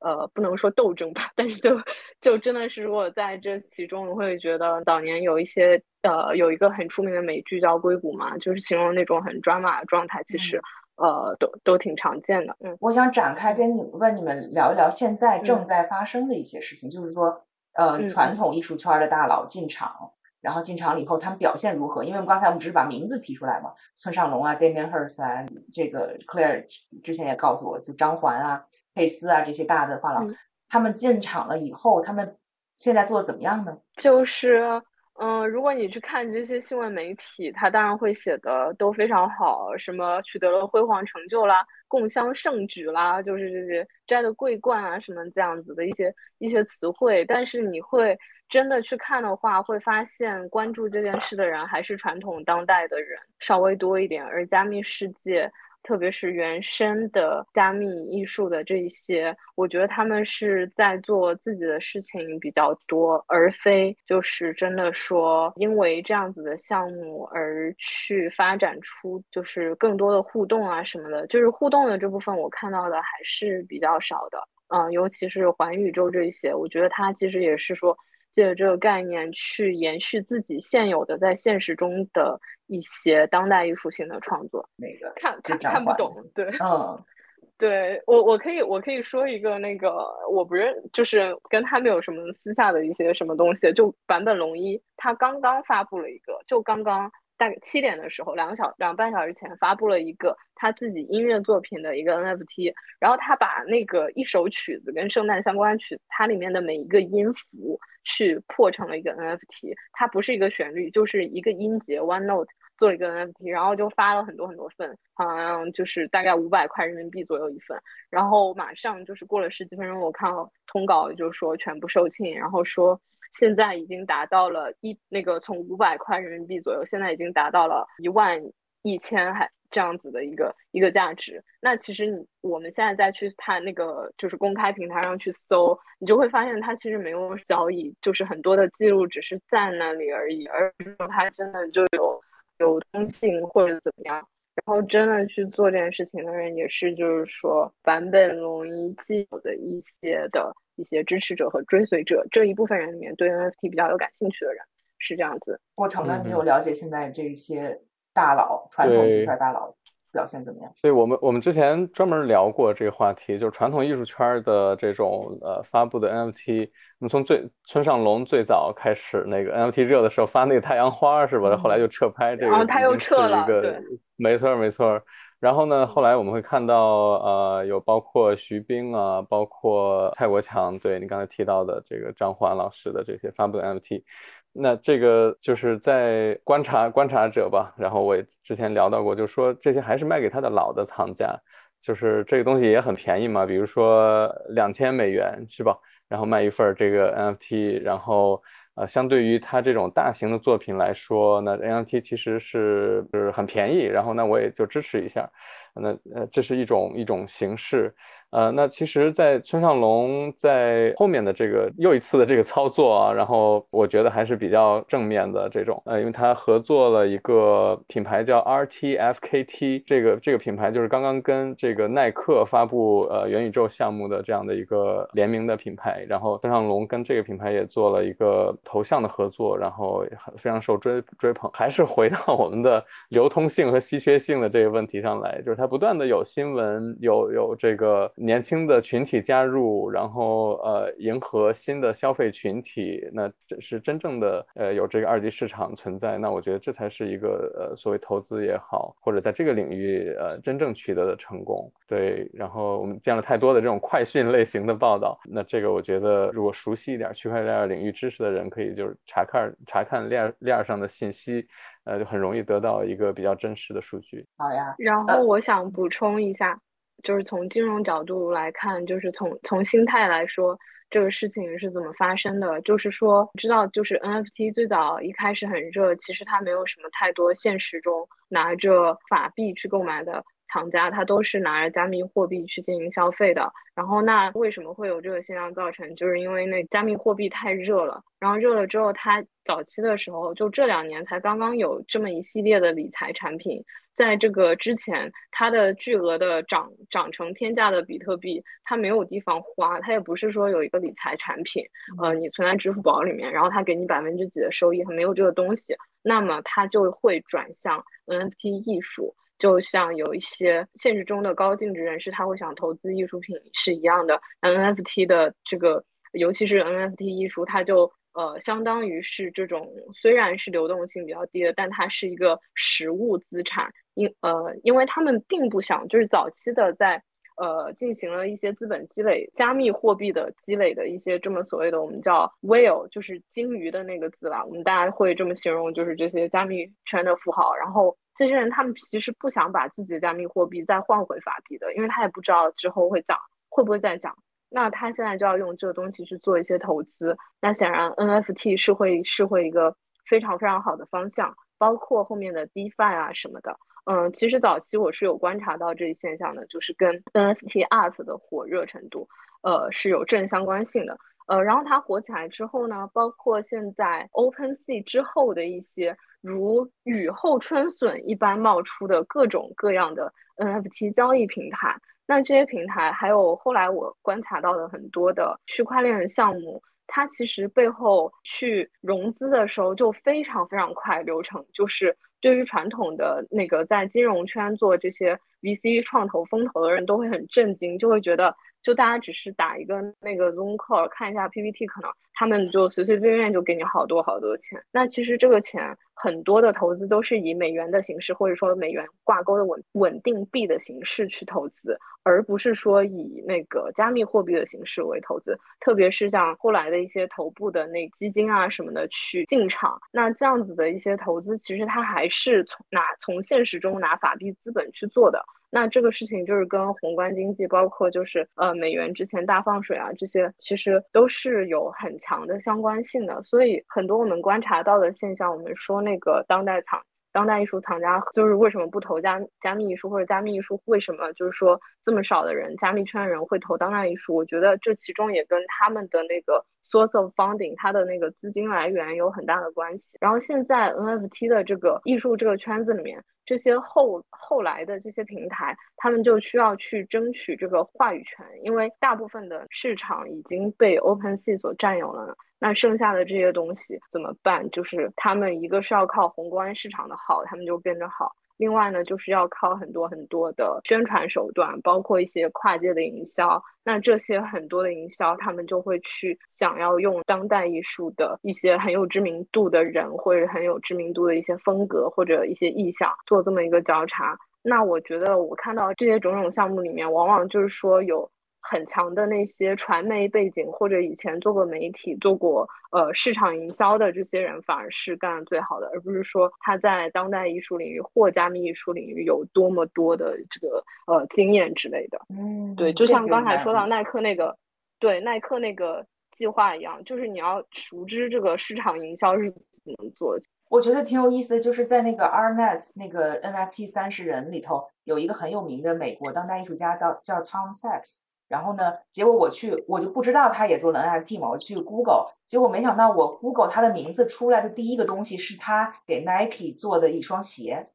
呃，不能说斗争吧，但是就就真的是，如果在这其中，我会觉得早年有一些呃，有一个很出名的美剧叫《硅谷》嘛，就是形容那种很抓马的状态，其实。呃，都都挺常见的。嗯，我想展开跟你问你们聊一聊现在正在发生的一些事情，就是说，呃，传统艺术圈的大佬进场，然后进场了以后，他们表现如何？因为我们刚才我们只是把名字提出来嘛，村上龙啊，Damian Hirst 啊，这个 Claire 之前也告诉我，就张环啊、佩斯啊这些大的画廊，他们进场了以后，他们现在做的怎么样呢？就是。嗯，如果你去看这些新闻媒体，他当然会写的都非常好，什么取得了辉煌成就啦，共襄盛举啦，就是这些摘的桂冠啊，什么这样子的一些一些词汇。但是你会真的去看的话，会发现关注这件事的人还是传统当代的人稍微多一点，而加密世界。特别是原生的加密艺术的这一些，我觉得他们是在做自己的事情比较多，而非就是真的说因为这样子的项目而去发展出就是更多的互动啊什么的。就是互动的这部分，我看到的还是比较少的。嗯，尤其是环宇宙这一些，我觉得它其实也是说。借着这个概念去延续自己现有的在现实中的一些当代艺术性的创作，那个看看看不懂，对，嗯，对我，我可以，我可以说一个那个，我不认，就是跟他们有什么私下的一些什么东西。就坂本龙一，他刚刚发布了一个，就刚刚大概七点的时候，两个小两半小时前发布了一个他自己音乐作品的一个 NFT，然后他把那个一首曲子跟圣诞相关的曲子，它里面的每一个音符去破成了一个 NFT，它不是一个旋律，就是一个音节 one note。做了一个 NFT，然后就发了很多很多份，好像就是大概五百块人民币左右一份。然后马上就是过了十几分钟，我看到通稿就说全部售罄，然后说现在已经达到了一那个从五百块人民币左右，现在已经达到了一万一千还这样子的一个一个价值。那其实你我们现在再去它那个就是公开平台上去搜，你就会发现它其实没有交易，就是很多的记录只是在那里而已，而不是说它真的就有。流通性或者怎么样，然后真的去做这件事情的人，也是就是说版本龙一既有的一些的一些支持者和追随者这一部分人里面，对 NFT 比较有感兴趣的人是这样子。过程呢，你有了解现在这些大佬，传统艺术圈大佬？表现怎么样？所以我们我们之前专门聊过这个话题，就是传统艺术圈的这种呃发布的 NFT。我们从最村上隆最早开始那个 NFT 热的时候发那个太阳花是吧？后来就撤拍这个，然后他又撤了，对，没错没错。然后呢，后来我们会看到呃有包括徐冰啊，包括蔡国强，对你刚才提到的这个张环老师的这些发布的 NFT。那这个就是在观察观察者吧，然后我也之前聊到过，就说这些还是卖给他的老的藏家，就是这个东西也很便宜嘛，比如说两千美元是吧？然后卖一份这个 NFT，然后呃，相对于他这种大型的作品来说，那 NFT 其实是是很便宜，然后那我也就支持一下，那呃，这是一种一种形式。呃，那其实，在村上龙在后面的这个又一次的这个操作啊，然后我觉得还是比较正面的这种，呃，因为他合作了一个品牌叫 RTFKT，这个这个品牌就是刚刚跟这个耐克发布呃元宇宙项目的这样的一个联名的品牌，然后村上龙跟这个品牌也做了一个头像的合作，然后非常受追追捧。还是回到我们的流通性和稀缺性的这个问题上来，就是它不断的有新闻，有有这个。年轻的群体加入，然后呃，迎合新的消费群体，那这是真正的呃有这个二级市场存在。那我觉得这才是一个呃所谓投资也好，或者在这个领域呃真正取得的成功。对，然后我们见了太多的这种快讯类型的报道，那这个我觉得如果熟悉一点区块链领域知识的人，可以就是查看查看链链上的信息，呃，就很容易得到一个比较真实的数据。好呀，然后我想补充一下。就是从金融角度来看，就是从从心态来说，这个事情是怎么发生的？就是说，知道就是 NFT 最早一开始很热，其实它没有什么太多现实中拿着法币去购买的藏家，他都是拿着加密货币去进行消费的。然后那为什么会有这个现象造成？就是因为那加密货币太热了，然后热了之后，它早期的时候就这两年才刚刚有这么一系列的理财产品。在这个之前，它的巨额的涨涨成天价的比特币，它没有地方花，它也不是说有一个理财产品，呃，你存在支付宝里面，然后它给你百分之几的收益，它没有这个东西，那么它就会转向 NFT 艺术，就像有一些现实中的高净值人士，他会想投资艺术品是一样的，NFT 的这个，尤其是 NFT 艺术，它就。呃，相当于是这种，虽然是流动性比较低的，但它是一个实物资产。因呃，因为他们并不想，就是早期的在呃进行了一些资本积累、加密货币的积累的一些这么所谓的我们叫 whale，就是鲸鱼的那个字啦。我们大家会这么形容，就是这些加密圈的富豪。然后这些人他们其实不想把自己的加密货币再换回法币的，因为他也不知道之后会涨，会不会再涨。那他现在就要用这个东西去做一些投资，那显然 NFT 是会是会一个非常非常好的方向，包括后面的 DeFi 啊什么的。嗯，其实早期我是有观察到这一现象的，就是跟 NFT art 的火热程度，呃是有正相关性的。呃，然后它火起来之后呢，包括现在 OpenSea 之后的一些如雨后春笋一般冒出的各种各样的 NFT 交易平台。那这些平台还有后来我观察到的很多的区块链的项目，它其实背后去融资的时候就非常非常快，流程就是对于传统的那个在金融圈做这些 VC 创投风投的人都会很震惊，就会觉得。就大家只是打一个那个 Zoom call 看一下 PPT，可能他们就随随便便就给你好多好多钱。那其实这个钱很多的投资都是以美元的形式，或者说美元挂钩的稳稳定币的形式去投资，而不是说以那个加密货币的形式为投资。特别是像后来的一些头部的那基金啊什么的去进场，那这样子的一些投资，其实它还是从拿从现实中拿法币资本去做的。那这个事情就是跟宏观经济，包括就是呃美元之前大放水啊，这些其实都是有很强的相关性的。所以很多我们观察到的现象，我们说那个当代藏。当代艺术藏家就是为什么不投加加密艺术，或者加密艺术为什么就是说这么少的人，加密圈的人会投当代艺术？我觉得这其中也跟他们的那个 source of funding，它的那个资金来源有很大的关系。然后现在 NFT 的这个艺术这个圈子里面，这些后后来的这些平台，他们就需要去争取这个话语权，因为大部分的市场已经被 OpenSea 所占有了。那剩下的这些东西怎么办？就是他们一个是要靠宏观市场的好，他们就变得好；另外呢，就是要靠很多很多的宣传手段，包括一些跨界的营销。那这些很多的营销，他们就会去想要用当代艺术的一些很有知名度的人，或者很有知名度的一些风格或者一些意向，做这么一个交叉。那我觉得我看到这些种种项目里面，往往就是说有。很强的那些传媒背景或者以前做过媒体、做过呃市场营销的这些人，反而是干得最好的，而不是说他在当代艺术领域或加密艺术领域有多么多的这个呃经验之类的。嗯，对，就像刚才说到耐克那个，对耐克那个计划一样，就是你要熟知这个市场营销是怎么做。我觉得挺有意思的，就是在那个 Arnet 那个 NFT 三十人里头，有一个很有名的美国当代艺术家叫叫 Tom Sachs。然后呢？结果我去，我就不知道他也做了 NFT 嘛。我去 Google，结果没想到我 Google 他的名字出来的第一个东西是他给 Nike 做的一双鞋，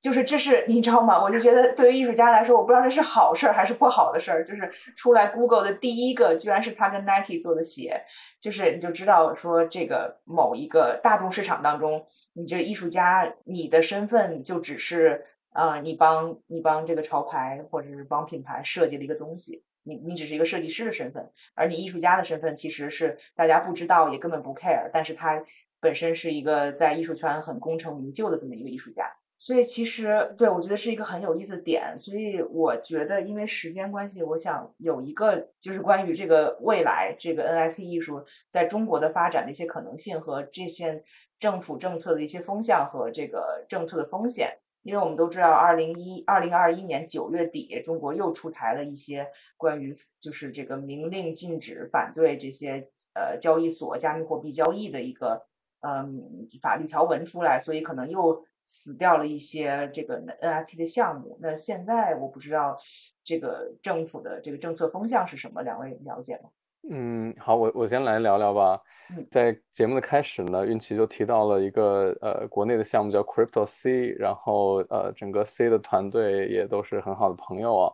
就是这是你知道吗？我就觉得对于艺术家来说，我不知道这是好事儿还是不好的事儿。就是出来 Google 的第一个居然是他跟 Nike 做的鞋，就是你就知道说这个某一个大众市场当中，你这艺术家你的身份就只是。啊，你帮你帮这个潮牌或者是帮品牌设计了一个东西，你你只是一个设计师的身份，而你艺术家的身份其实是大家不知道也根本不 care，但是他本身是一个在艺术圈很功成名就的这么一个艺术家，所以其实对我觉得是一个很有意思的点，所以我觉得因为时间关系，我想有一个就是关于这个未来这个 NFT 艺术在中国的发展的一些可能性和这些政府政策的一些风向和这个政策的风险。因为我们都知道，二零一二零二一年九月底，中国又出台了一些关于就是这个明令禁止反对这些呃交易所加密货币交易的一个嗯法律条文出来，所以可能又死掉了一些这个 NFT 的项目。那现在我不知道这个政府的这个政策风向是什么，两位了解吗？嗯，好，我我先来聊聊吧。在节目的开始呢，运气就提到了一个呃国内的项目叫 Crypto C，然后呃整个 C 的团队也都是很好的朋友啊。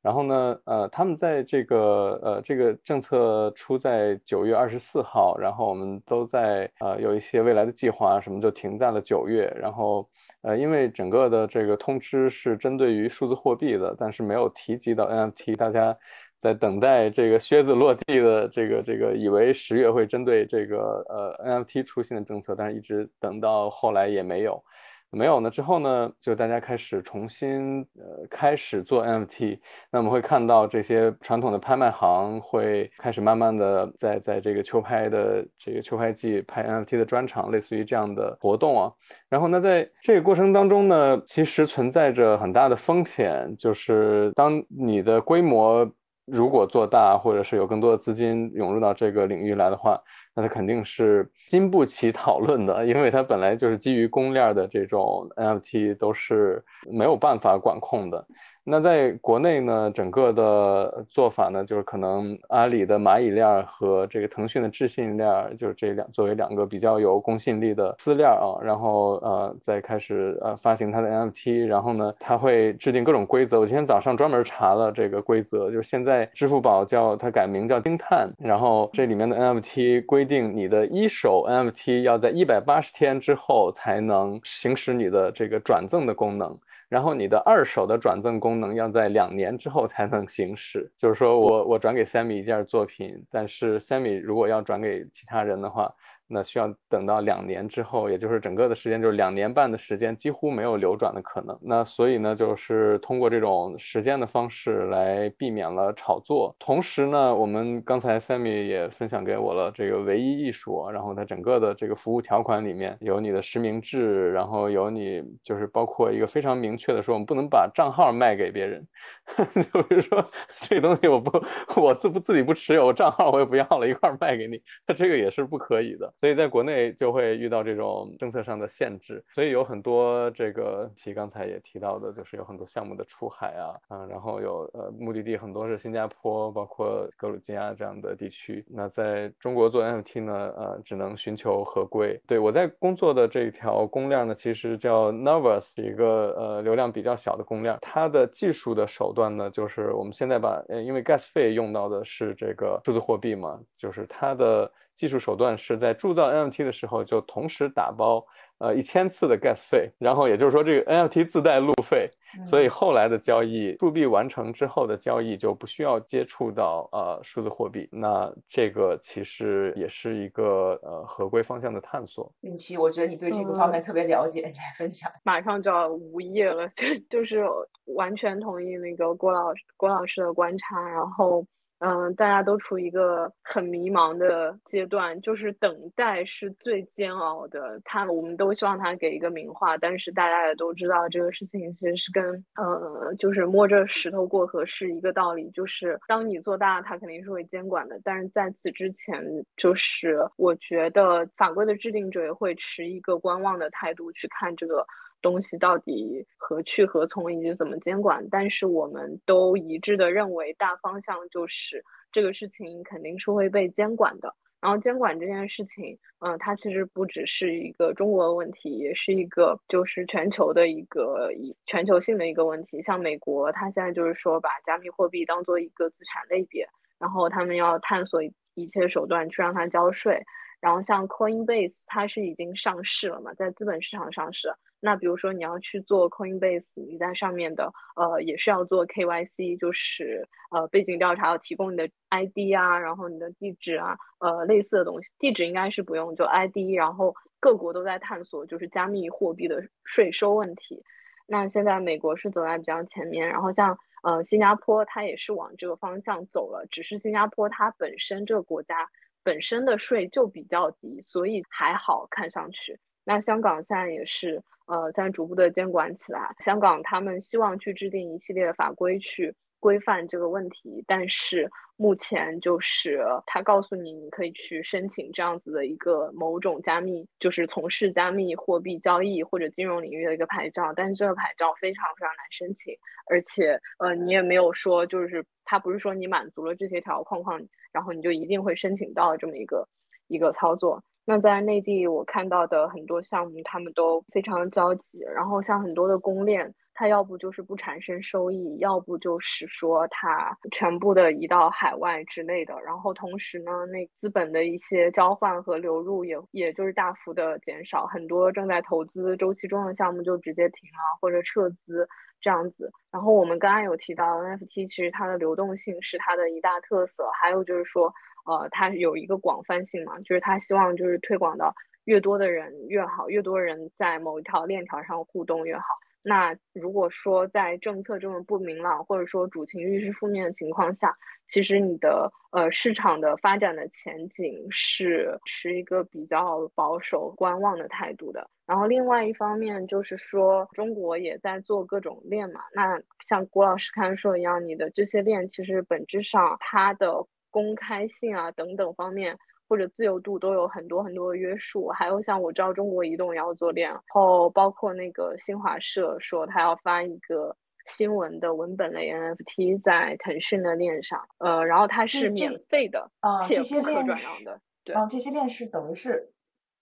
然后呢，呃他们在这个呃这个政策出在九月二十四号，然后我们都在呃有一些未来的计划什么就停在了九月。然后呃因为整个的这个通知是针对于数字货币的，但是没有提及到 NFT，大家。在等待这个靴子落地的这个这个，以为十月会针对这个呃 NFT 出现的政策，但是一直等到后来也没有，没有呢。之后呢，就大家开始重新呃开始做 NFT。那我们会看到这些传统的拍卖行会开始慢慢的在在这个秋拍的这个秋拍季拍 NFT 的专场，类似于这样的活动啊。然后呢，在这个过程当中呢，其实存在着很大的风险，就是当你的规模如果做大，或者是有更多的资金涌入到这个领域来的话，那它肯定是经不起讨论的，因为它本来就是基于公链的这种 NFT 都是没有办法管控的。那在国内呢，整个的做法呢，就是可能阿里的蚂蚁链和这个腾讯的智信链，就是这两作为两个比较有公信力的私链啊，然后呃再开始呃发行它的 NFT，然后呢，它会制定各种规则。我今天早上专门查了这个规则，就是现在支付宝叫它改名叫丁碳，然后这里面的 NFT 规定你的一手 NFT 要在一百八十天之后才能行使你的这个转赠的功能。然后你的二手的转赠功能要在两年之后才能行使，就是说我我转给 Sammy 一件作品，但是 Sammy 如果要转给其他人的话。那需要等到两年之后，也就是整个的时间就是两年半的时间，几乎没有流转的可能。那所以呢，就是通过这种时间的方式来避免了炒作。同时呢，我们刚才 Sammy 也分享给我了这个唯一艺术，然后它整个的这个服务条款里面有你的实名制，然后有你就是包括一个非常明确的说，我们不能把账号卖给别人。就是说这东西我不我自不自己不持有账号，我也不要了，一块卖给你，那这个也是不可以的。所以在国内就会遇到这种政策上的限制，所以有很多这个其刚才也提到的，就是有很多项目的出海啊，嗯，然后有呃目的地很多是新加坡，包括格鲁吉亚这样的地区。那在中国做 NFT 呢，呃，只能寻求合规。对我在工作的这一条公链呢，其实叫 Nervous，一个呃流量比较小的公链，它的技术的手段呢，就是我们现在把，呃，因为 Gas 费用到的是这个数字货币嘛，就是它的。技术手段是在铸造 NFT 的时候就同时打包呃一千次的 gas 费，然后也就是说这个 NFT 自带路费，所以后来的交易铸币完成之后的交易就不需要接触到呃数字货币。那这个其实也是一个呃合规方向的探索。运气，我觉得你对这个方面特别了解，你 来分享。马上就要无业了，就就是完全同意那个郭老师郭老师的观察，然后。嗯，大家都处于一个很迷茫的阶段，就是等待是最煎熬的。他，我们都希望他给一个名画，但是大家也都知道，这个事情其实是跟呃，就是摸着石头过河是一个道理。就是当你做大，他肯定是会监管的，但是在此之前，就是我觉得法规的制定者也会持一个观望的态度去看这个。东西到底何去何从，以及怎么监管？但是我们都一致的认为，大方向就是这个事情肯定是会被监管的。然后监管这件事情，嗯，它其实不只是一个中国的问题，也是一个就是全球的一个一全球性的一个问题。像美国，它现在就是说把加密货币当做一个资产类别，然后他们要探索一切手段去让它交税。然后像 Coinbase，它是已经上市了嘛，在资本市场上市。那比如说你要去做 Coinbase，你在上面的呃也是要做 KYC，就是呃背景调查，要提供你的 ID 啊，然后你的地址啊，呃类似的东西。地址应该是不用，就 ID。然后各国都在探索就是加密货币的税收问题。那现在美国是走在比较前面，然后像呃新加坡它也是往这个方向走了，只是新加坡它本身这个国家本身的税就比较低，所以还好看上去。那香港现在也是。呃，在逐步的监管起来。香港他们希望去制定一系列的法规去规范这个问题，但是目前就是他告诉你，你可以去申请这样子的一个某种加密，就是从事加密货币交易或者金融领域的一个牌照，但是这个牌照非常非常难申请，而且呃，你也没有说就是他不是说你满足了这些条框框，然后你就一定会申请到这么一个一个操作。那在内地，我看到的很多项目，他们都非常焦急。然后像很多的公链，它要不就是不产生收益，要不就是说它全部的移到海外之类的。然后同时呢，那资本的一些交换和流入也也就是大幅的减少，很多正在投资周期中的项目就直接停了或者撤资这样子。然后我们刚刚有提到 NFT，其实它的流动性是它的一大特色，还有就是说。呃，它有一个广泛性嘛，就是它希望就是推广到越多的人越好，越多人在某一条链条上互动越好。那如果说在政策这么不明朗，或者说主情绪是负面的情况下，其实你的呃市场的发展的前景是持一个比较保守观望的态度的。然后另外一方面就是说，中国也在做各种链嘛，那像郭老师刚才说一样，你的这些链其实本质上它的。公开性啊等等方面，或者自由度都有很多很多的约束。还有像我知道中国移动也要做链，然后包括那个新华社说他要发一个新闻的文本类 NFT 在腾讯的链上，呃，然后它是免费的，且不可转让的。对，啊，这些链是等于是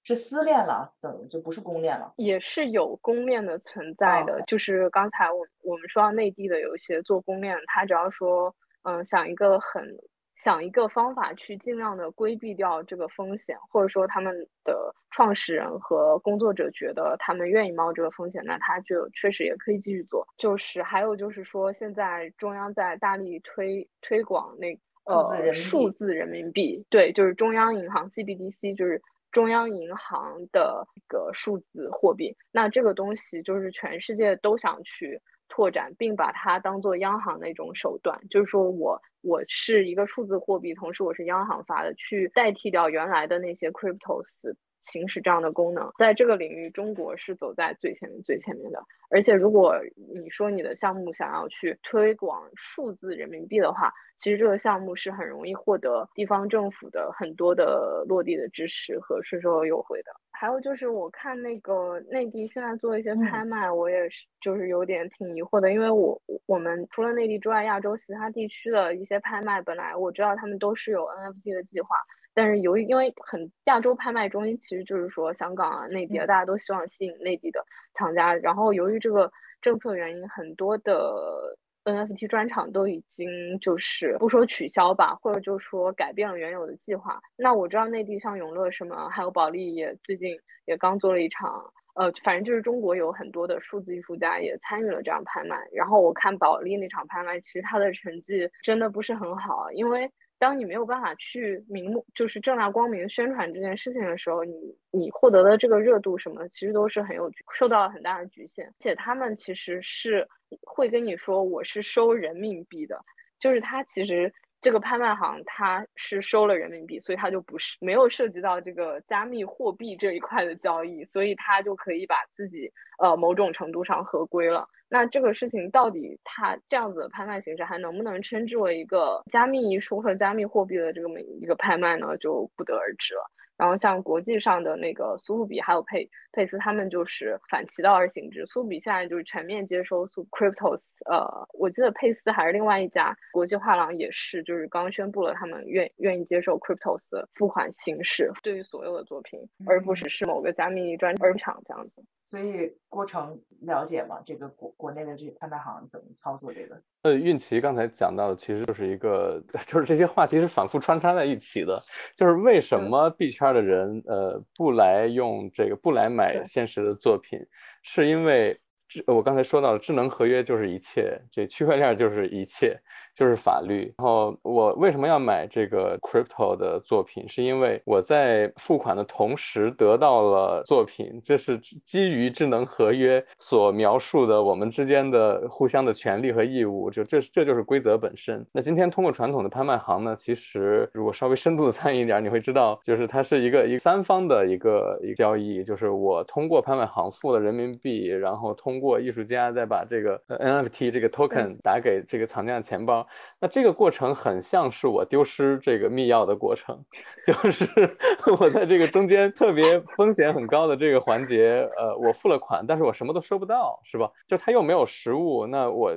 是私链了，等于就不是公链了。也是有公链的存在的，就是刚才我我们说到内地的有一些做公链，他只要说，嗯，想一个很。想一个方法去尽量的规避掉这个风险，或者说他们的创始人和工作者觉得他们愿意冒这个风险，那他就确实也可以继续做。就是还有就是说，现在中央在大力推推广那呃数字人民币，对，就是中央银行 CBDC，就是中央银行的一个数字货币。那这个东西就是全世界都想去。拓展，并把它当做央行的一种手段，就是说我我是一个数字货币，同时我是央行发的，去代替掉原来的那些 cryptos。行使这样的功能，在这个领域，中国是走在最前面、最前面的。而且，如果你说你的项目想要去推广数字人民币的话，其实这个项目是很容易获得地方政府的很多的落地的支持和税收优惠的。还有就是，我看那个内地现在做一些拍卖，我也是就是有点挺疑惑的，因为我我们除了内地之外，亚洲其他地区的一些拍卖，本来我知道他们都是有 NFT 的计划。但是由于因为很亚洲拍卖中心其实就是说香港啊内地啊，大家都希望吸引内地的藏家，然后由于这个政策原因，很多的 NFT 专场都已经就是不说取消吧，或者就说改变了原有的计划。那我知道内地像永乐什么，还有保利也最近也刚做了一场，呃，反正就是中国有很多的数字艺术家也参与了这样拍卖。然后我看保利那场拍卖，其实他的成绩真的不是很好，因为。当你没有办法去明目，就是正大光明宣传这件事情的时候，你你获得的这个热度什么，其实都是很有受到了很大的局限。且他们其实是会跟你说我是收人民币的，就是他其实这个拍卖行他是收了人民币，所以他就不是没有涉及到这个加密货币这一块的交易，所以他就可以把自己呃某种程度上合规了。那这个事情到底它这样子的拍卖形式还能不能称之为一个加密艺术和加密货币的这么一个拍卖呢？就不得而知了。然后像国际上的那个苏富比还有佩佩斯，他们就是反其道而行之。苏富比现在就是全面接收苏 cryptos，呃，我记得佩斯还是另外一家国际画廊也是，就是刚宣布了他们愿愿意接受 cryptos 付款形式，对于所有的作品，而不只是某个加密专场这样子。所以郭成了解吗？这个国国内的这些拍卖行怎么操作这个？呃，运奇刚才讲到的其实就是一个，就是这些话题是反复穿插在一起的。就是为什么币圈的人呃不来用这个，不来买现实的作品，是因为智我刚才说到了智能合约就是一切，这区块链就是一切。就是法律。然后我为什么要买这个 crypto 的作品？是因为我在付款的同时得到了作品，这是基于智能合约所描述的我们之间的互相的权利和义务。就这这就是规则本身。那今天通过传统的拍卖行呢，其实如果稍微深度的参与一点，你会知道，就是它是一个一三方的一个一个交易，就是我通过拍卖行付了人民币，然后通过艺术家再把这个 NFT 这个 token 打给这个藏家的钱包。那这个过程很像是我丢失这个密钥的过程，就是 我在这个中间特别风险很高的这个环节，呃，我付了款，但是我什么都收不到，是吧？就他又没有实物，那我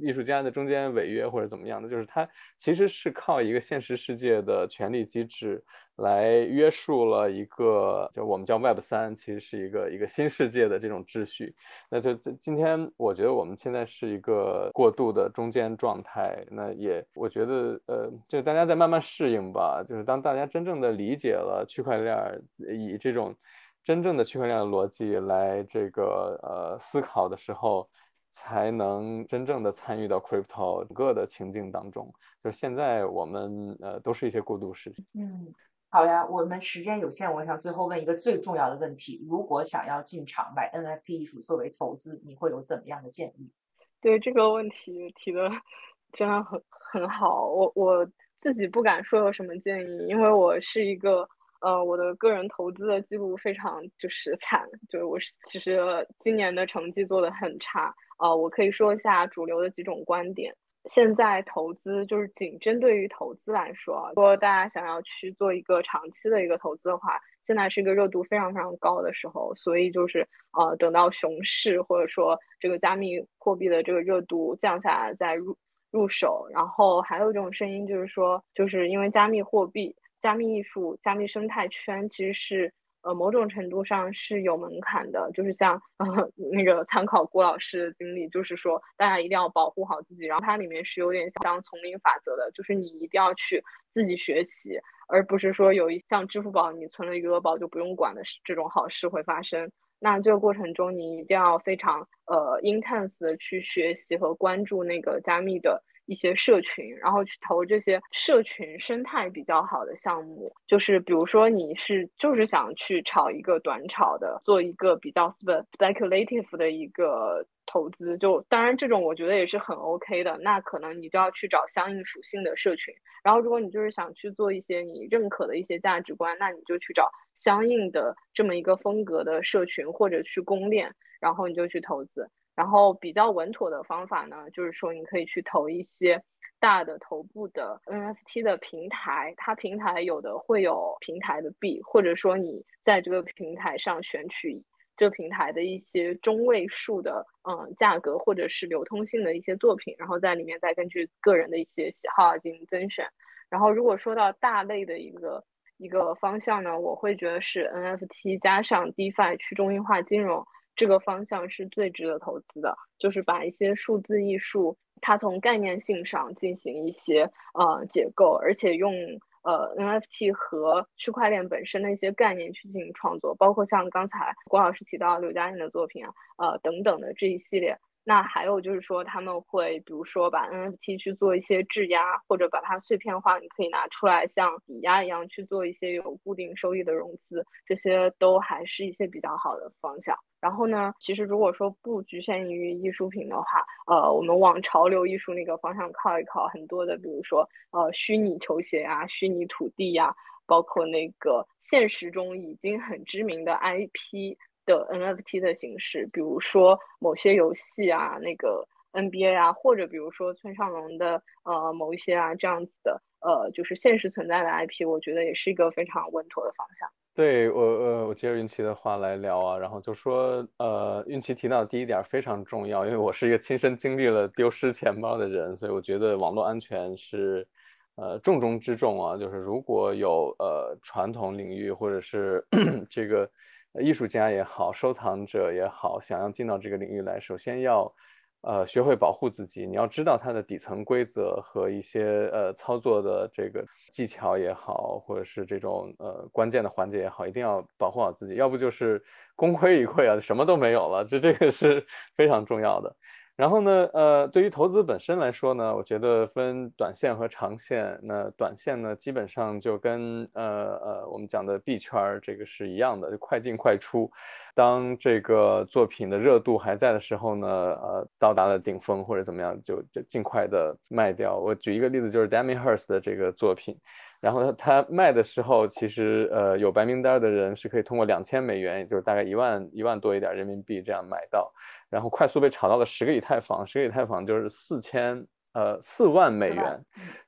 艺术家的中间违约或者怎么样的，就是他其实是靠一个现实世界的权力机制。来约束了一个，就我们叫 Web 三，其实是一个一个新世界的这种秩序。那就今天，我觉得我们现在是一个过渡的中间状态。那也，我觉得，呃，就大家在慢慢适应吧。就是当大家真正的理解了区块链，以这种真正的区块链的逻辑来这个呃思考的时候，才能真正的参与到 crypto 整个的情境当中。就现在我们呃都是一些过渡时期。嗯。好呀，我们时间有限，我想最后问一个最重要的问题：如果想要进场买 NFT 艺术作为投资，你会有怎么样的建议？对这个问题提的真的很很好，我我自己不敢说有什么建议，因为我是一个呃，我的个人投资的记录非常就是惨，就是我是其实今年的成绩做的很差啊。我可以说一下主流的几种观点。现在投资就是仅针对于投资来说，如果大家想要去做一个长期的一个投资的话，现在是一个热度非常非常高的时候，所以就是呃，等到熊市或者说这个加密货币的这个热度降下来再入入手。然后还有一种声音就是说，就是因为加密货币、加密艺术、加密生态圈其实是。呃，某种程度上是有门槛的，就是像呃 那个参考郭老师的经历，就是说大家一定要保护好自己。然后它里面是有点像丛林法则的，就是你一定要去自己学习，而不是说有一像支付宝你存了余额宝就不用管的这种好事会发生。那这个过程中你一定要非常呃 intense 的去学习和关注那个加密的。一些社群，然后去投这些社群生态比较好的项目，就是比如说你是就是想去炒一个短炒的，做一个比较 speculative 的一个投资，就当然这种我觉得也是很 OK 的，那可能你就要去找相应属性的社群。然后如果你就是想去做一些你认可的一些价值观，那你就去找相应的这么一个风格的社群或者去公链，然后你就去投资。然后比较稳妥的方法呢，就是说你可以去投一些大的头部的 NFT 的平台，它平台有的会有平台的币，或者说你在这个平台上选取这平台的一些中位数的嗯价格或者是流通性的一些作品，然后在里面再根据个人的一些喜好进行增选。然后如果说到大类的一个一个方向呢，我会觉得是 NFT 加上 DeFi 去中心化金融。这个方向是最值得投资的，就是把一些数字艺术，它从概念性上进行一些呃解构，而且用呃 NFT 和区块链本身的一些概念去进行创作，包括像刚才郭老师提到刘嘉玲的作品啊，呃等等的这一系列。那还有就是说，他们会比如说把 NFT 去做一些质押，或者把它碎片化，你可以拿出来像抵押一样去做一些有固定收益的融资，这些都还是一些比较好的方向。然后呢，其实如果说不局限于艺术品的话，呃，我们往潮流艺术那个方向靠一靠，很多的，比如说呃虚拟球鞋啊、虚拟土地呀，包括那个现实中已经很知名的 IP。的 NFT 的形式，比如说某些游戏啊，那个 NBA 啊，或者比如说村上隆的呃某一些啊这样子的呃，就是现实存在的 IP，我觉得也是一个非常稳妥的方向。对我呃，我接着运气的话来聊啊，然后就说呃，运气提到第一点非常重要，因为我是一个亲身经历了丢失钱包的人，所以我觉得网络安全是呃重中之重啊。就是如果有呃传统领域或者是 这个。艺术家也好，收藏者也好，想要进到这个领域来，首先要，呃，学会保护自己。你要知道它的底层规则和一些呃操作的这个技巧也好，或者是这种呃关键的环节也好，一定要保护好自己，要不就是功亏一篑啊，什么都没有了。这这个是非常重要的。然后呢，呃，对于投资本身来说呢，我觉得分短线和长线。那短线呢，基本上就跟呃呃我们讲的币圈儿这个是一样的，就快进快出。当这个作品的热度还在的时候呢，呃，到达了顶峰或者怎么样，就就尽快的卖掉。我举一个例子，就是 Damien Hirst 的这个作品。然后他他卖的时候，其实呃有白名单的人是可以通过两千美元，也就是大概一万一万多一点人民币这样买到，然后快速被炒到了十个以太坊，十个以太坊就是四千呃四万美元，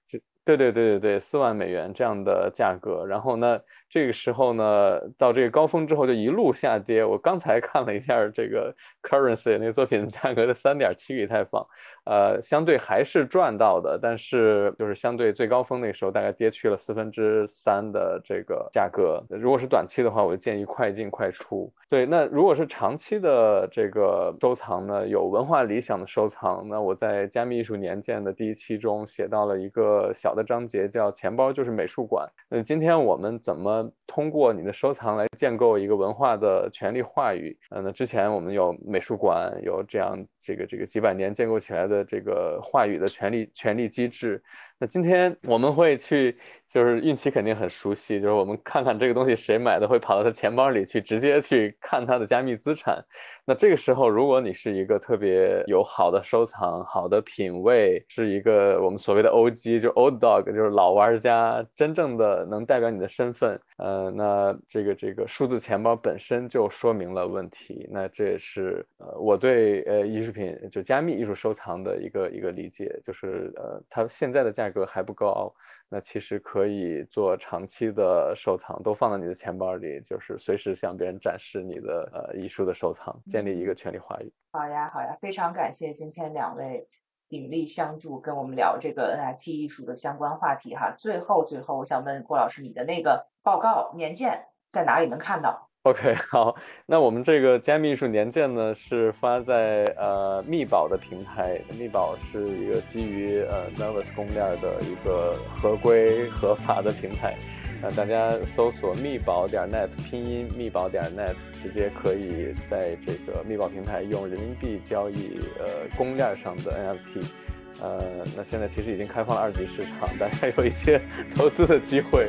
就对对对对对四万美元这样的价格，然后呢？这个时候呢，到这个高峰之后就一路下跌。我刚才看了一下这个 currency 那个作品价格的三点七以太坊，呃，相对还是赚到的，但是就是相对最高峰那时候大概跌去了四分之三的这个价格。如果是短期的话，我建议快进快出。对，那如果是长期的这个收藏呢，有文化理想的收藏，那我在加密艺术年鉴的第一期中写到了一个小的章节，叫钱包就是美术馆。那今天我们怎么？通过你的收藏来建构一个文化的权利话语。嗯，那之前我们有美术馆，有这样这个这个几百年建构起来的这个话语的权利权利机制。那今天我们会去，就是运气肯定很熟悉，就是我们看看这个东西谁买的，会跑到他钱包里去，直接去看他的加密资产。那这个时候，如果你是一个特别有好的收藏、好的品味，是一个我们所谓的 OG，就 Old Dog，就是老玩家，真正的能代表你的身份，呃，那这个这个数字钱包本身就说明了问题。那这也是呃我对呃艺术品就加密艺术收藏的一个一个理解，就是呃它现在的价格还不高。那其实可以做长期的收藏，都放在你的钱包里，就是随时向别人展示你的呃艺术的收藏，建立一个权利话语。好呀，好呀，非常感谢今天两位鼎力相助，跟我们聊这个 NFT 艺术的相关话题哈。最后，最后，我想问郭老师，你的那个报告年鉴在哪里能看到 OK，好，那我们这个加密艺术年鉴呢是发在呃密宝的平台，密宝是一个基于呃 Nervous 公链的一个合规 合法的平台，呃大家搜索密宝点 net 拼音密宝点 net，直接可以在这个密宝平台用人民币交易呃公链上的 NFT，呃那现在其实已经开放了二级市场，大家有一些 投资的机会。